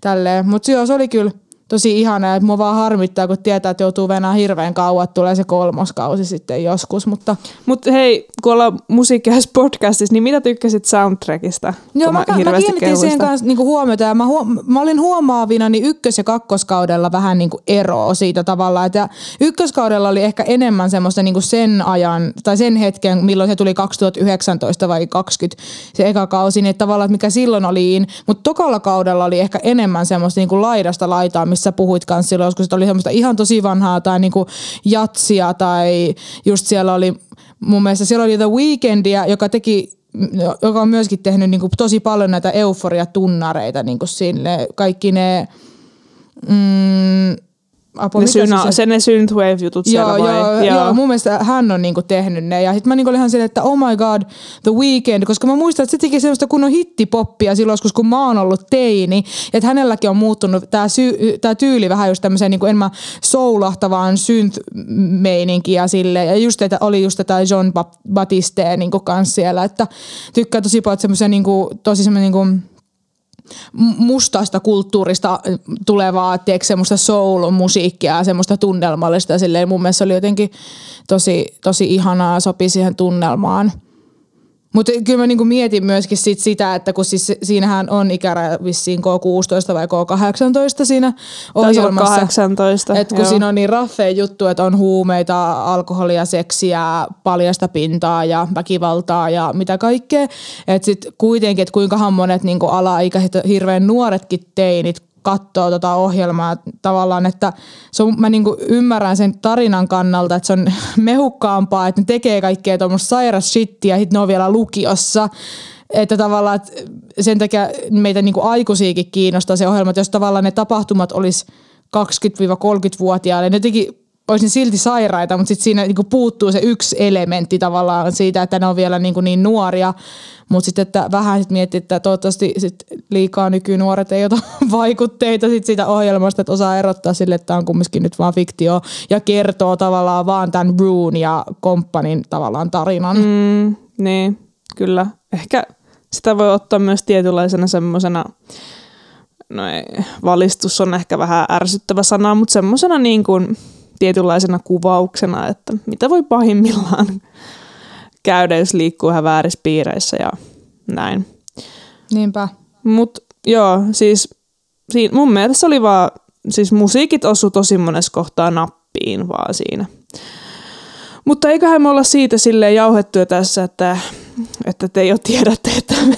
tälleen. Mutta se oli kyllä tosi ihana, että mua vaan harmittaa, kun tietää, että joutuu venää hirveän kauan, että tulee se kolmoskausi sitten joskus, mutta Mutta hei, kun ollaan musiikkias podcastissa, niin mitä tykkäsit soundtrackista? Joo, mä, mä, mä kiinnitin siihen kanssa niinku huomiota ja mä, huom- mä olin huomaavina niin ykkös- ja kakkoskaudella vähän niinku eroa siitä tavallaan. Että ykköskaudella oli ehkä enemmän semmoista niinku sen ajan tai sen hetken, milloin se tuli 2019 vai 20 se eka kausi, niin että tavallaan, että mikä silloin oli. Mutta tokalla kaudella oli ehkä enemmän semmoista niinku laidasta laitaa, missä puhuit kanssa silloin, joskus oli semmoista ihan tosi vanhaa tai niinku jatsia tai just siellä oli mun mielestä siellä oli The Weekendia, joka teki joka on myöskin tehnyt niin kuin, tosi paljon näitä euforia-tunnareita, niin kuin sille, kaikki ne, mm, Apua, Ne, syna, se- se, ne synthwave-jutut siellä Joo, vai? joo, joo. joo, mun mielestä hän on niinku tehnyt ne. Ja sit mä niinku olin ihan silleen, että oh my god, The Weeknd, koska mä muistan, että se teki semmoista kunnon hittipoppia silloin joskus, kun mä oon ollut teini. Että hänelläkin on muuttunut tää, sy- tää tyyli vähän just tämmöiseen niinku enemmän soulahtavaan synth-meininkiin ja silleen. Ja just, että oli just tätä John Bap- Batiste niinku kanssa siellä, että tykkää tosi paljon semmoisen niinku, tosi semmoinen niinku, mustasta kulttuurista tulevaa, tiedätkö, semmoista soul-musiikkia ja semmoista tunnelmallista. Silleen mun mielestä se oli jotenkin tosi, tosi ihanaa sopi siihen tunnelmaan. Mutta kyllä mä niinku mietin myöskin sit sitä, että kun siis siinähän on ikäraja vissiin K16 vai K18 siinä Taisi ohjelmassa. 18. Et kun joo. siinä on niin raffeja juttu, että on huumeita, alkoholia, seksiä, paljasta pintaa ja väkivaltaa ja mitä kaikkea. Että sitten kuitenkin, että kuinkahan monet niinku alaikäiset, hirveän nuoretkin teinit katsoo tota ohjelmaa tavallaan, että se on, mä niinku ymmärrän sen tarinan kannalta, että se on mehukkaampaa, että ne tekee kaikkea tuommoista sairas shittiä ja sitten ne on vielä lukiossa. Että tavallaan että sen takia meitä niinku aikuisiakin kiinnostaa se ohjelma, että jos tavallaan ne tapahtumat olisi 20-30-vuotiaille, ne jotenkin olisi silti sairaita, mutta sitten siinä niinku puuttuu se yksi elementti tavallaan siitä, että ne on vielä niinku niin nuoria. Mutta sitten että vähän sit miettii, että toivottavasti sit liikaa nykynuoret ei ota vaikutteita sit siitä ohjelmasta, että osaa erottaa sille, että tämä on kumminkin nyt vaan fiktio ja kertoo tavallaan vaan tämän Rune ja komppanin tavallaan tarinan. Mm, niin, kyllä. Ehkä sitä voi ottaa myös tietynlaisena semmoisena, no ei, valistus on ehkä vähän ärsyttävä sana, mutta semmoisena niin kuin tietynlaisena kuvauksena, että mitä voi pahimmillaan käydä, jos liikkuu ihan väärissä piireissä ja näin. Niinpä. Mutta joo, siis siinä, mun mielestä se oli vaan, siis musiikit osu tosi monessa kohtaa nappiin vaan siinä. Mutta eiköhän me olla siitä silleen jauhettuja tässä, että, että te jo tiedätte, että, me,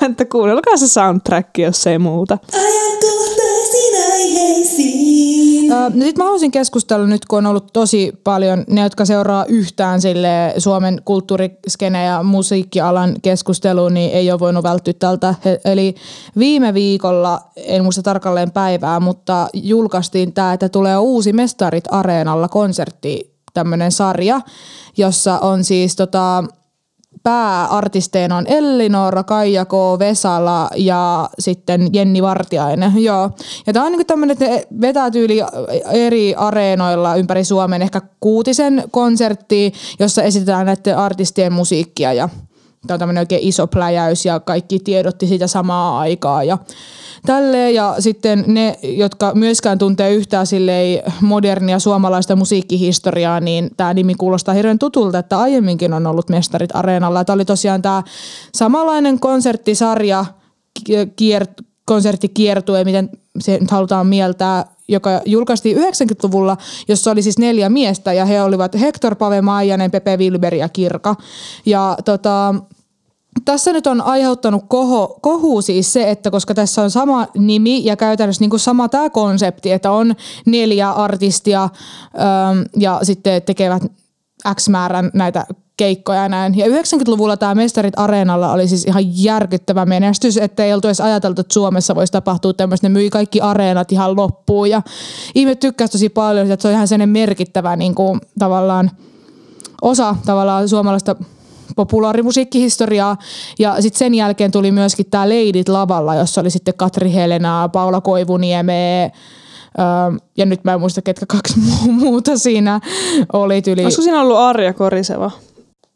että kuunnelkaa se soundtrack, jos ei muuta. Ajankohtaisiin aiheisiin. No sit mä haluaisin keskustella nyt, kun on ollut tosi paljon ne, jotka seuraa yhtään sille Suomen kulttuuriskene ja musiikkialan keskustelua, niin ei ole voinut välttyä tältä. Eli viime viikolla, en muista tarkalleen päivää, mutta julkaistiin tämä, että tulee uusi Mestarit Areenalla konsertti, tämmöinen sarja, jossa on siis tota, pääartisteina on Ellinora, Kaija K, Vesala ja sitten Jenni Vartiainen. Joo. Ja tämä on niinku tämmöinen, että ne vetää tyyli eri areenoilla ympäri Suomen ehkä kuutisen konserttia, jossa esitetään näiden artistien musiikkia ja tämä on tämmöinen oikein iso pläjäys ja kaikki tiedotti siitä samaa aikaa ja tälleen. Ja sitten ne, jotka myöskään tuntee yhtään silleen modernia suomalaista musiikkihistoriaa, niin tämä nimi kuulostaa hirveän tutulta, että aiemminkin on ollut Mestarit Areenalla. Tämä oli tosiaan tämä samanlainen konserttisarja, kier- konserttikiertue, miten se nyt halutaan mieltää, joka julkaistiin 90-luvulla, jossa oli siis neljä miestä ja he olivat Hector Pave Maijanen, Pepe Wilber ja Kirka. Ja tota, tässä nyt on aiheuttanut koho, kohu siis se, että koska tässä on sama nimi ja käytännössä niin kuin sama tämä konsepti, että on neljä artistia äm, ja sitten tekevät X määrän näitä keikkoja ja näin. Ja 90-luvulla tämä Mestarit Areenalla oli siis ihan järkyttävä menestys, että ei oltu edes ajateltu, että Suomessa voisi tapahtua tämmöistä. Ne myi kaikki areenat ihan loppuun ja ihmiset tykkäsivät tosi paljon, että se on ihan sellainen merkittävä niin kuin, tavallaan osa tavallaan suomalaista populaarimusiikkihistoriaa. Ja sitten sen jälkeen tuli myöskin tämä Leidit lavalla, jossa oli sitten Katri Helena, Paula Koivuniemeä, öö, ja nyt mä en muista, ketkä kaksi muu- muuta siinä oli tyli. Olisiko siinä ollut Arja Koriseva?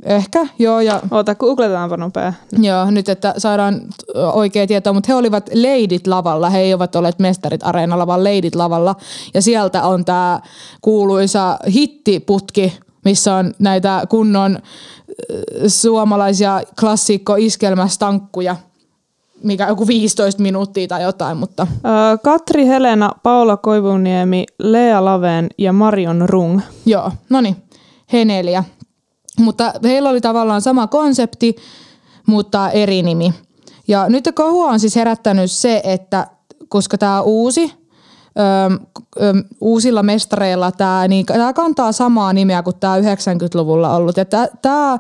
Ehkä, joo, ja Oota, googletaanpa nopea. Joo, nyt että saadaan oikea tietoa, mutta he olivat Leidit lavalla, he eivät olleet mestarit areenalla, vaan Leidit lavalla. Ja sieltä on tämä kuuluisa hittiputki, missä on näitä kunnon suomalaisia klassikko-iskelmästankkuja, mikä joku 15 minuuttia tai jotain, mutta Katri Helena, Paula Koivuniemi, Lea Laveen ja Marion Rung. Joo, no niin, he neljä. Mutta heillä oli tavallaan sama konsepti, mutta eri nimi. Ja nyt kohua on siis herättänyt se, että koska tämä uusi ö, ö, uusilla mestareilla tämä, niin kantaa samaa nimeä kuin tämä 90-luvulla ollut. Ja tämä, tämä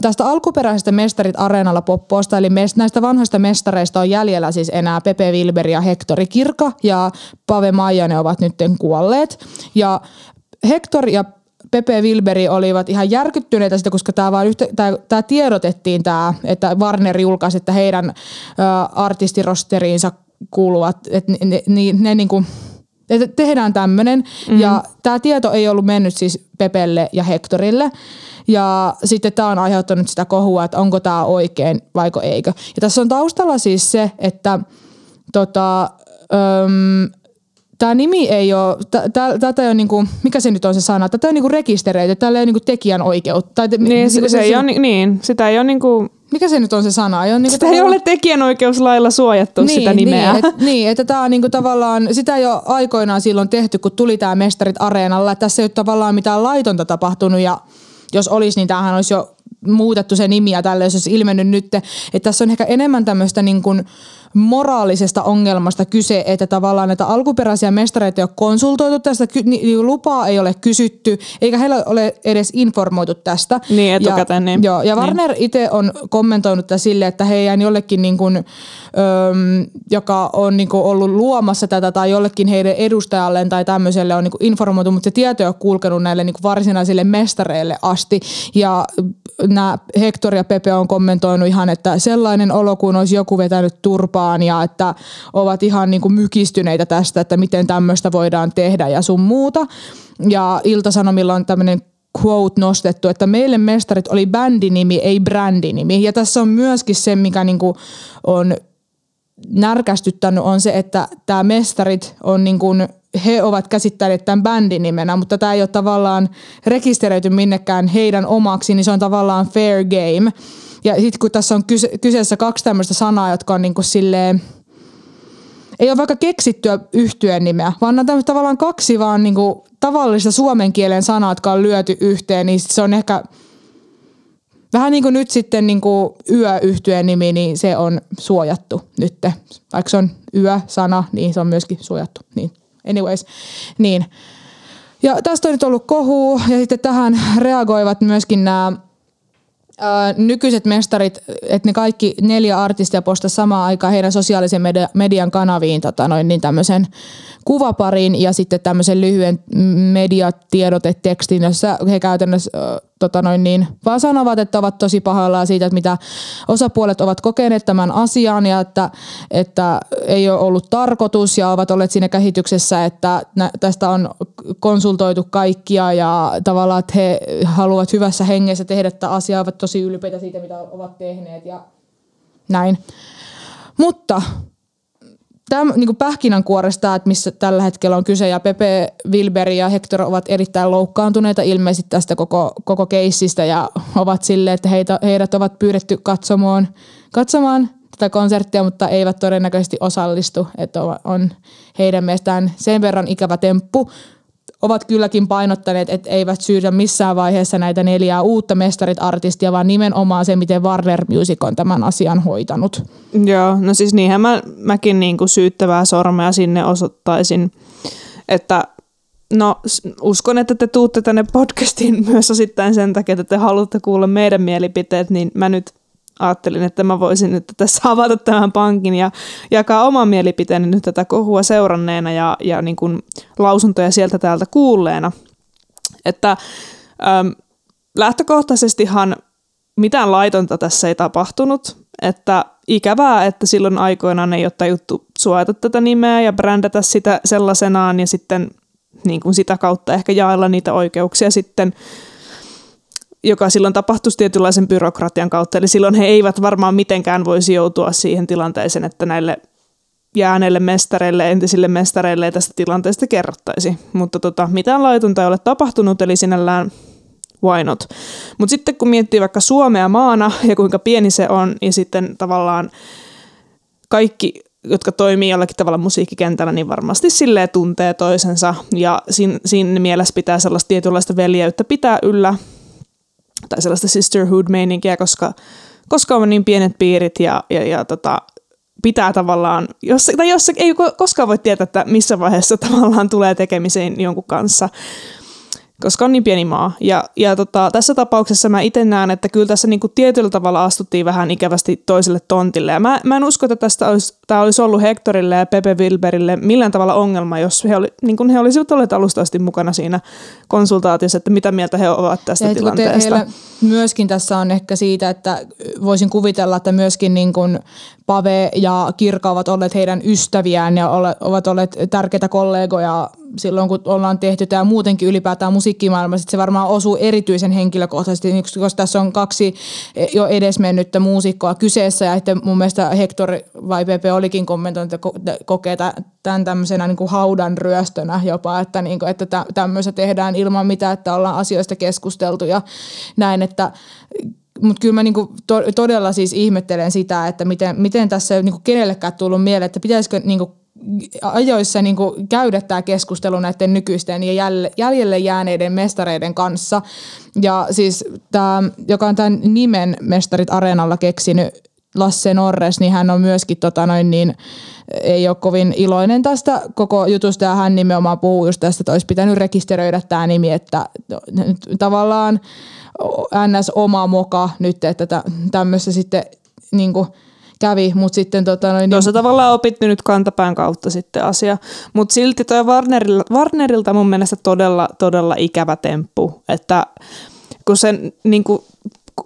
Tästä alkuperäisestä mestarit areenalla poppoosta, eli näistä vanhoista mestareista on jäljellä siis enää Pepe Wilber ja Hektori Kirka ja Pave Maijanen ovat nyt kuolleet. Ja Hektor ja Pepe Wilberi olivat ihan järkyttyneitä sitä, koska tämä, vaan yhtä, tämä, tämä tiedotettiin, tämä, että Warner julkaisi, että heidän ä, artistirosteriinsa kuuluvat, että ne, ne, ne, ne niin kuin, että tehdään tämmöinen. Mm-hmm. Ja tämä tieto ei ollut mennyt siis Pepelle ja Hektorille. Ja sitten tämä on aiheuttanut sitä kohua, että onko tämä oikein vaiko eikö. Ja tässä on taustalla siis se, että tota, öm, tämä nimi ei ole, tätä ei ole niinku, mikä se nyt on se sana, tätä ei ole niinku rekisteröity, täällä ei ole niinku tekijän oikeutta. Niin, se, se, ei ole, niin, sitä ei ole niinku, mikä se nyt on se sana? Ei ole niinku sitä ei ole tekijänoikeuslailla suojattu niin, sitä nimeä. Niin, et, niin, että tämä on niinku tavallaan, sitä ei ole aikoinaan silloin tehty, kun tuli tämä Mestarit Areenalla. Tässä ei ole tavallaan mitään laitonta tapahtunut ja jos olisi, niin tämähän olisi jo muutettu se nimi ja tälle, jos olisi ilmennyt nyt. Että tässä on ehkä enemmän tämmöistä niin kuin, moraalisesta ongelmasta kyse, että tavallaan näitä alkuperäisiä mestareita ei ole konsultoitu tästä, niin lupaa ei ole kysytty, eikä heillä ole edes informoitu tästä. Niin, etukäteen. Ja, niin. Joo, ja Warner niin. itse on kommentoinut tätä sille, että heidän jollekin, niin kuin, öm, joka on niin kuin ollut luomassa tätä tai jollekin heidän edustajalleen tai tämmöiselle on niin kuin informoitu, mutta se tieto ei ole kulkenut näille niin kuin varsinaisille mestareille asti. Ja nämä Hector ja Pepe on kommentoinut ihan, että sellainen olo, kun olisi joku vetänyt turpaa mukaan ja että ovat ihan niin kuin mykistyneitä tästä, että miten tämmöistä voidaan tehdä ja sun muuta. Ja Iltasanomilla on tämmöinen quote nostettu, että meille mestarit oli bändinimi, ei brändinimi. Ja tässä on myöskin se, mikä niin kuin on närkästyttänyt, on se, että tämä mestarit on niin kuin, he ovat käsittäneet tämän bändin nimenä, mutta tämä ei ole tavallaan rekisteröity minnekään heidän omaksi, niin se on tavallaan fair game. Ja sitten kun tässä on kyse, kyseessä kaksi tämmöistä sanaa, jotka on niin kuin silleen, ei ole vaikka keksittyä yhtyeen nimeä, vaan on tavallaan kaksi vaan niin kuin tavallista suomen kielen sanaa, jotka on lyöty yhteen, niin se on ehkä vähän niin kuin nyt sitten niin kuin yöyhtyeen nimi, niin se on suojattu nyt. Vaikka se on yö-sana, niin se on myöskin suojattu. Niin. Anyways, niin. Ja tästä on nyt ollut kohu ja sitten tähän reagoivat myöskin nämä nykyiset mestarit, että ne kaikki neljä artistia posta samaan aikaan heidän sosiaalisen median kanaviin tota noin, niin tämmöisen kuvaparin ja sitten tämmöisen lyhyen mediatiedotetekstin, jossa he käytännössä tota noin niin, vaan sanovat, että ovat tosi pahoillaan siitä, että mitä osapuolet ovat kokeneet tämän asian ja että, että ei ole ollut tarkoitus ja ovat olleet siinä kehityksessä, että tästä on konsultoitu kaikkia ja tavallaan, että he haluavat hyvässä hengessä tehdä tätä asiaa, ovat tosi ylpeitä siitä, mitä ovat tehneet ja näin. Mutta tämä niin pähkinänkuoresta, että missä tällä hetkellä on kyse, ja Pepe, Wilberi ja Hector ovat erittäin loukkaantuneita ilmeisesti tästä koko, koko keissistä, ja ovat silleen, että heitä, heidät ovat pyydetty katsomaan, katsomaan tätä konserttia, mutta eivät todennäköisesti osallistu, että on heidän mielestään sen verran ikävä temppu, ovat kylläkin painottaneet, että eivät syytä missään vaiheessa näitä neljää uutta mestarit-artistia, vaan nimenomaan se, miten Warner Music on tämän asian hoitanut. Joo, no siis niinhän mä, mäkin niinku syyttävää sormea sinne osoittaisin, että No uskon, että te tuutte tänne podcastiin myös osittain sen takia, että te haluatte kuulla meidän mielipiteet, niin mä nyt ajattelin, että mä voisin nyt tässä avata tämän pankin ja jakaa oman mielipiteeni nyt tätä kohua seuranneena ja, ja niin kuin lausuntoja sieltä täältä kuulleena. Että äm, lähtökohtaisestihan mitään laitonta tässä ei tapahtunut, että ikävää, että silloin aikoinaan ei ole tajuttu suojata tätä nimeä ja brändätä sitä sellaisenaan ja sitten niin kuin sitä kautta ehkä jaella niitä oikeuksia sitten joka silloin tapahtuisi tietynlaisen byrokratian kautta. Eli silloin he eivät varmaan mitenkään voisi joutua siihen tilanteeseen, että näille jääneille mestareille, entisille mestareille tästä tilanteesta kerrottaisi. Mutta tota, mitään laitonta ei ole tapahtunut, eli sinällään why not. Mutta sitten kun miettii vaikka Suomea maana ja kuinka pieni se on, ja sitten tavallaan kaikki jotka toimii jollakin tavalla musiikkikentällä, niin varmasti silleen tuntee toisensa. Ja siinä, siinä mielessä pitää sellaista tietynlaista veljeyttä pitää yllä tai sellaista sisterhood-meininkiä, koska, koska on niin pienet piirit ja, ja, ja tota, pitää tavallaan, jos, tai jos ei ko- koskaan voi tietää, että missä vaiheessa tavallaan tulee tekemiseen jonkun kanssa, koska on niin pieni maa. Ja, ja tota, tässä tapauksessa mä itse näen, että kyllä tässä niinku tietyllä tavalla astuttiin vähän ikävästi toiselle tontille. Ja mä, mä en usko, että tästä olisi, tämä olisi ollut Hectorille ja Pepe Wilberille millään tavalla ongelma, jos he, oli, niin he olisivat olleet alusta asti mukana siinä konsultaatiossa, että mitä mieltä he ovat tästä Ja tilanteesta. heillä myöskin tässä on ehkä siitä, että voisin kuvitella, että myöskin niin kuin Pave ja Kirka ovat olleet heidän ystäviään ja ole- ovat olleet tärkeitä kollegoja silloin, kun ollaan tehty tämä muutenkin ylipäätään musiikkimaailmassa. Se varmaan osuu erityisen henkilökohtaisesti, koska tässä on kaksi jo edesmennyttä muusikkoa kyseessä ja että mun mielestä Hector vai Pepe olikin kommentoinut, että ko- kokee tä- tämän tämmöisenä niin kuin haudan ryöstönä jopa, että, niin kuin, että tä- tämmöistä tehdään ilman mitään, että ollaan asioista keskusteltu ja näin, että mutta kyllä mä niinku to, todella siis ihmettelen sitä, että miten, miten tässä ei niinku kenellekään tullut mieleen, että pitäisikö niinku ajoissa niinku käydä tämä keskustelu näiden nykyisten ja jäljelle jääneiden mestareiden kanssa. Ja siis tämä, joka on tämän nimen Mestarit Areenalla keksinyt, Lasse Norres, niin hän on myöskin tota noin niin, ei ole kovin iloinen tästä koko jutusta ja hän nimenomaan puhuu just tästä, että olisi pitänyt rekisteröidä tämä nimi, että nyt tavallaan ns. oma moka nyt, että tä, tämmöistä sitten niin kävi, mutta sitten tota noin, niin, Tuossa tavallaan opit nyt kantapään kautta sitten asia. Mutta silti toi Warnerilta, Warnerilta mun mielestä todella, todella ikävä temppu, että kun sen niin kuin,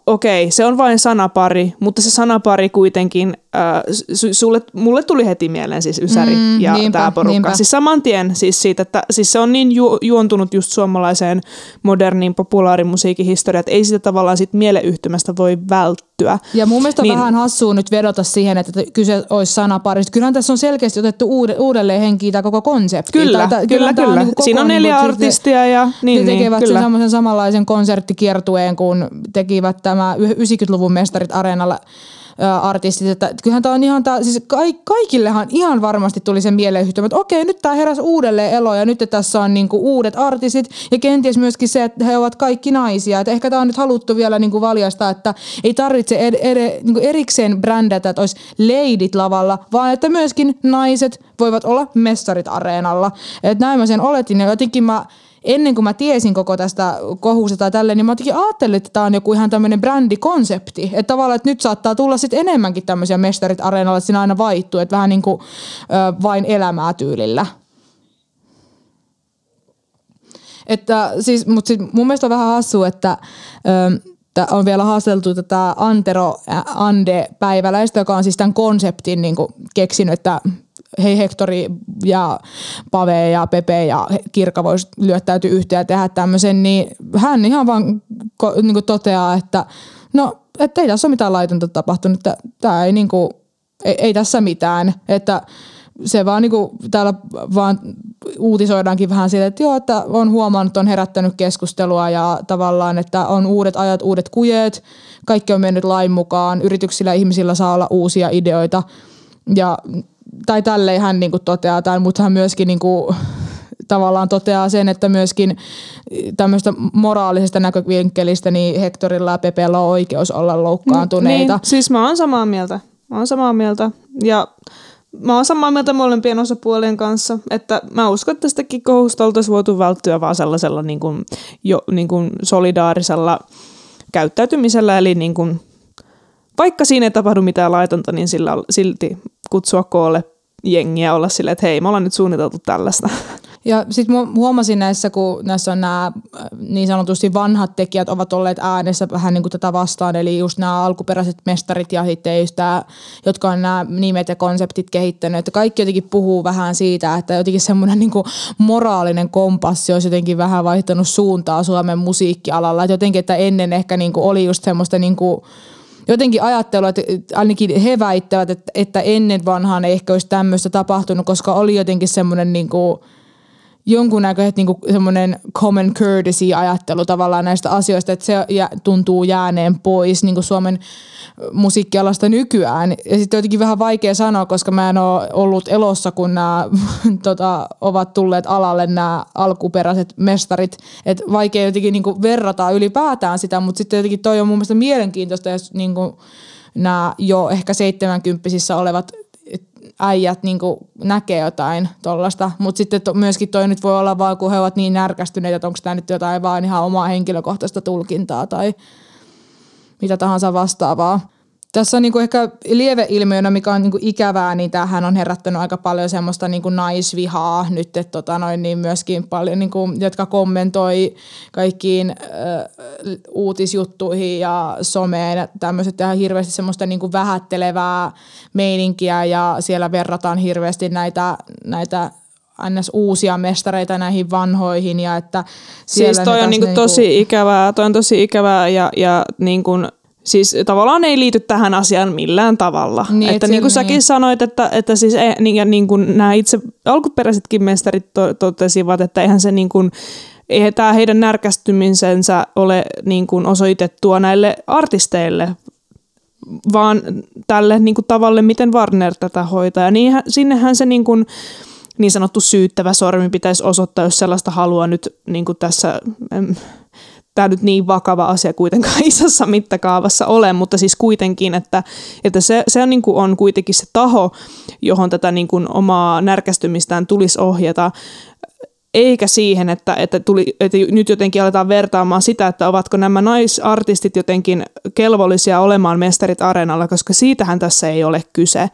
okei, se on vain sanapari, mutta se sanapari kuitenkin, äh, su, sulle, mulle tuli heti mieleen siis Ysäri Mm, ja tämä porukka. niinpä. Siis saman tien siis siitä, että siis se on niin ju, juontunut just suomalaiseen moderniin populaarimusiikin historiaan, että ei sitä tavallaan sit mieleyhtymästä voi välttyä. Ja mun mielestä on Niin. niin. vähän hassua nyt vedota siihen, että kyse olisi sanaparista. Kyllähän tässä on selkeästi otettu uude, uudelleen henkiin tämä koko konsepti. Kyllä, Tää- kyllä, tää on kyllä. niinku Siinä on neljä niinku, siis ne- artistia ja niin, niin tekevät kyllä. sen semmoisen samanlaisen konserttikiertueen, kun tekivät tämä 90-luvun mestarit areenalla artistit, että kyllähän tämä on ihan, tää, siis ka- kaikillehan ihan varmasti tuli se mieleyhtymä, että okei, nyt tämä heräsi uudelleen elo ja nyt tässä on niinku uudet artistit ja kenties myöskin se, että he ovat kaikki naisia, että ehkä tämä on nyt haluttu vielä niinku valjastaa, että ei tarvitse ed- ed- niinku erikseen brändätä, että olisi leidit lavalla, vaan että myöskin naiset voivat olla mestarit areenalla. Että näin mä sen oletin ja jotenkin mä ennen kuin mä tiesin koko tästä kohusta tai tälleen, niin mä jotenkin ajattelin, että tämä on joku ihan tämmöinen brändikonsepti. Että tavallaan, että nyt saattaa tulla sitten enemmänkin tämmöisiä mestarit areenalla, että siinä aina vaihtuu, että vähän niin kuin ö, vain elämää tyylillä. Että siis, mutta siis mun mielestä on vähän hassu, että ö, on vielä haasteltu tätä Antero Ande päiväläistä, joka on siis tämän konseptin niin kuin keksinyt, että hei Hektori ja Pave ja Pepe ja Kirka vois lyöttäytyä yhteen ja tehdä tämmöisen, niin hän ihan vaan niin kuin toteaa, että no, että ei tässä ole mitään laitonta tapahtunut, että tämä ei, niin kuin, ei, ei tässä mitään, että se vaan niinku täällä vaan uutisoidaankin vähän siitä, että joo, että on huomannut, on herättänyt keskustelua ja tavallaan, että on uudet ajat, uudet kujeet, kaikki on mennyt lain mukaan, yrityksillä ihmisillä saa olla uusia ideoita. Ja tai tälleen hän niinku toteaa, tai, mutta hän myöskin niinku, tavallaan toteaa sen, että myöskin tämmöistä moraalisesta näkövinkkelistä niin Hektorilla ja Pepellä on oikeus olla loukkaantuneita. Niin, siis mä oon samaa mieltä. Mä oon samaa mieltä. Ja mä oon samaa mieltä molempien osapuolien kanssa, että mä uskon, että tästäkin kohusta oltaisiin voitu välttyä vaan sellaisella niin kuin, jo, niin kuin solidaarisella käyttäytymisellä, eli niin kuin, vaikka siinä ei tapahdu mitään laitonta, niin sillä silti kutsua koolle jengiä olla silleen, että hei, me ollaan nyt suunniteltu tällaista. Ja sitten huomasin näissä, kun näissä on nämä niin sanotusti vanhat tekijät ovat olleet äänessä vähän niin kuin tätä vastaan, eli just nämä alkuperäiset mestarit ja tämä, jotka on nämä nimet ja konseptit kehittänyt, että kaikki jotenkin puhuu vähän siitä, että jotenkin semmoinen niin moraalinen kompassi olisi jotenkin vähän vaihtanut suuntaa Suomen musiikkialalla, että jotenkin, että ennen ehkä niin kuin oli just semmoista niin kuin jotenkin ajattelua, että ainakin he väittävät, että, että ennen vanhaan ei ehkä olisi tämmöistä tapahtunut, koska oli jotenkin semmoinen niin kuin, jonkunnäköinen niin semmoinen common courtesy-ajattelu tavallaan näistä asioista, että se jä, tuntuu jääneen pois niin kuin Suomen musiikkialasta nykyään. Ja sitten jotenkin vähän vaikea sanoa, koska mä en ole ollut elossa, kun nämä tota, ovat tulleet alalle nämä alkuperäiset mestarit. Että vaikea jotenkin niin kuin verrata ylipäätään sitä, mutta sitten jotenkin toi on mun mielestä mielenkiintoista, jos niin kuin nämä jo ehkä 70 olevat äijät niinku näkee jotain tollasta. Mutta sitten to, myöskin toi nyt voi olla vaan, kun he ovat niin närkästyneitä, että onko tämä nyt jotain vaan ihan omaa henkilökohtaista tulkintaa tai mitä tahansa vastaavaa. Tässä on niinku ehkä lieveilmiönä, mikä on niinku ikävää, niin tämähän on herättänyt aika paljon semmoista niinku naisvihaa nyt, että tota noin, niin myöskin paljon, niinku, jotka kommentoi kaikkiin ö, uutisjuttuihin ja someen tämmöiset ihan hirveästi semmoista niinku vähättelevää meininkiä ja siellä verrataan hirveästi näitä, näitä ns. uusia mestareita näihin vanhoihin ja että Siis toi on niinku tosi ikävää, toi on tosi ikävää ja, ja niin kuin, siis tavallaan ei liity tähän asiaan millään tavalla. Niin, et että niin kuin säkin niin. sanoit, että, että siis ei, niin, ja niin kuin nämä itse alkuperäisetkin mestarit to, totesivat, että eihän se niin kuin, eihän tämä heidän närkästymisensä ole niin kuin osoitettua näille artisteille, vaan tälle niin kuin tavalle, miten Warner tätä hoitaa. Ja niinhän, sinnehän se niin, kuin, niin sanottu syyttävä sormi pitäisi osoittaa, jos sellaista haluaa nyt niin kuin tässä... Tämä nyt niin vakava asia kuitenkaan isossa mittakaavassa ole, mutta siis kuitenkin, että, että se, se on, niin kuin on kuitenkin se taho, johon tätä niin kuin omaa närkästymistään tulisi ohjata, eikä siihen, että, että, tuli, että nyt jotenkin aletaan vertaamaan sitä, että ovatko nämä naisartistit jotenkin kelvollisia olemaan mestarit areenalla, koska siitähän tässä ei ole kyse.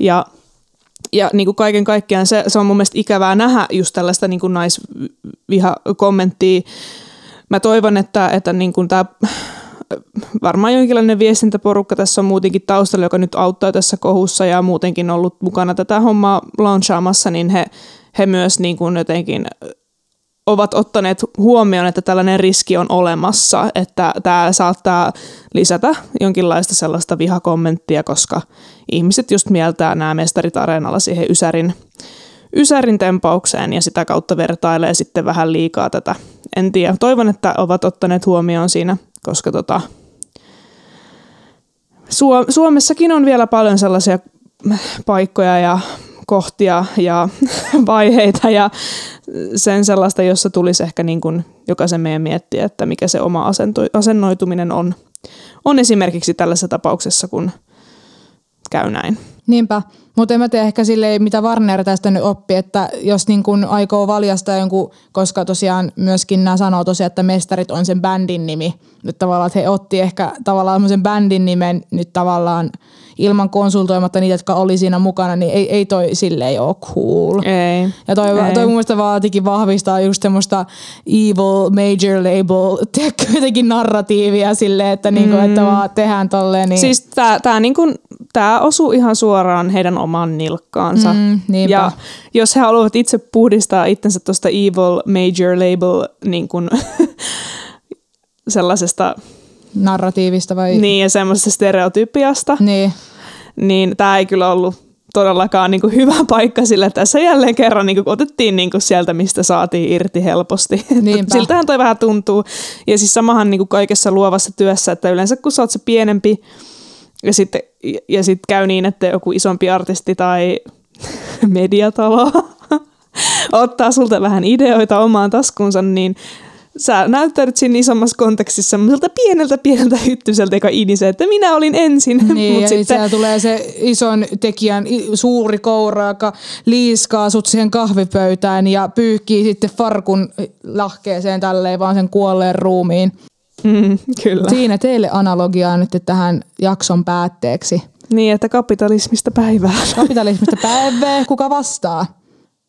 Ja ja niin kuin kaiken kaikkiaan se, se on mun mielestä ikävää nähdä just tällaista niin kuin naisvihakommenttia. Mä toivon, että, että niin kuin tämä varmaan jonkinlainen viestintäporukka tässä on muutenkin taustalla, joka nyt auttaa tässä kohussa ja muutenkin ollut mukana tätä hommaa launchaamassa, niin he, he myös niin kuin jotenkin ovat ottaneet huomioon, että tällainen riski on olemassa, että tämä saattaa lisätä jonkinlaista sellaista vihakommenttia, koska ihmiset just mieltää nämä mestarit areenalla siihen Ysärin, Ysärin tempaukseen ja sitä kautta vertailee sitten vähän liikaa tätä. En tiedä. Toivon, että ovat ottaneet huomioon siinä, koska tota, Suo- Suomessakin on vielä paljon sellaisia paikkoja ja kohtia ja vaiheita ja sen sellaista, jossa tulisi ehkä niin kuin jokaisen meidän miettiä, että mikä se oma asento- asennoituminen on. On esimerkiksi tällaisessa tapauksessa, kun käy näin. Niinpä, mutta en mä tiedä ehkä silleen, mitä Warner tästä nyt oppi, että jos niin kun aikoo valjastaa jonkun, koska tosiaan myöskin nämä sanoo tosiaan, että mestarit on sen bändin nimi. Nyt tavallaan, että he otti ehkä tavallaan semmoisen bändin nimen nyt tavallaan ilman konsultoimatta niitä, jotka oli siinä mukana, niin ei, ei toi silleen ole cool. Ei. Ja toi, Ei. toi mun mielestä vaatikin vahvistaa just semmoista evil major label, jotenkin narratiivia silleen, että, niinku, että vaan tehdään tolleen. Niin... Siis tämä tää niinku, tää osuu ihan suoraan heidän omaan nilkkaansa. Mm, niinpä. ja jos he haluavat itse puhdistaa itsensä tuosta evil major label niin kun, sellaisesta narratiivista vai? niin ja semmoisesta stereotypiasta, Niin. niin tämä ei kyllä ollut todellakaan niin kuin hyvä paikka, sillä tässä jälleen kerran niin kuin otettiin niin kuin sieltä, mistä saatiin irti helposti. Siltähän toi vähän tuntuu. Ja siis samahan niin kuin kaikessa luovassa työssä, että yleensä kun sä oot se pienempi ja sitten ja sit käy niin, että joku isompi artisti tai mediatalo ottaa sulta vähän ideoita omaan taskuunsa, niin sä näyttäydyt siinä isommassa kontekstissa semmoiselta pieneltä pieneltä hyttyseltä, joka inisee, että minä olin ensin. Niin, Mut ja sitten siellä tulee se ison tekijän suuri koura, joka liiskaa sut siihen kahvipöytään ja pyyhkii sitten farkun lahkeeseen tälleen vaan sen kuolleen ruumiin. Mm, kyllä. Siinä teille analogiaa nyt tähän jakson päätteeksi. Niin, että kapitalismista päivää. Kapitalismista päivää, kuka vastaa?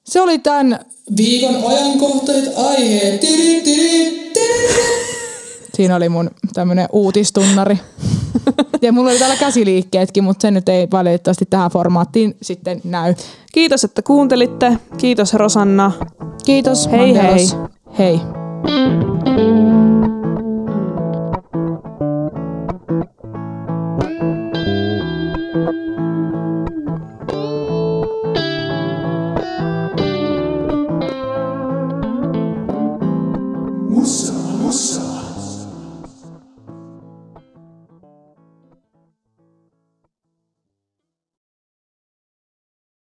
Se oli tämän, Viikon ajankohtaiset aiheet. Tiri, tiri, tiri. siinä oli mun tämmönen uutistunnari. Ja mulla oli täällä käsiliikkeetkin, mutta se nyt ei valitettavasti tähän formaattiin sitten näy. Kiitos, että kuuntelitte. Kiitos Rosanna. Kiitos. Hei, Mandelos. Hei.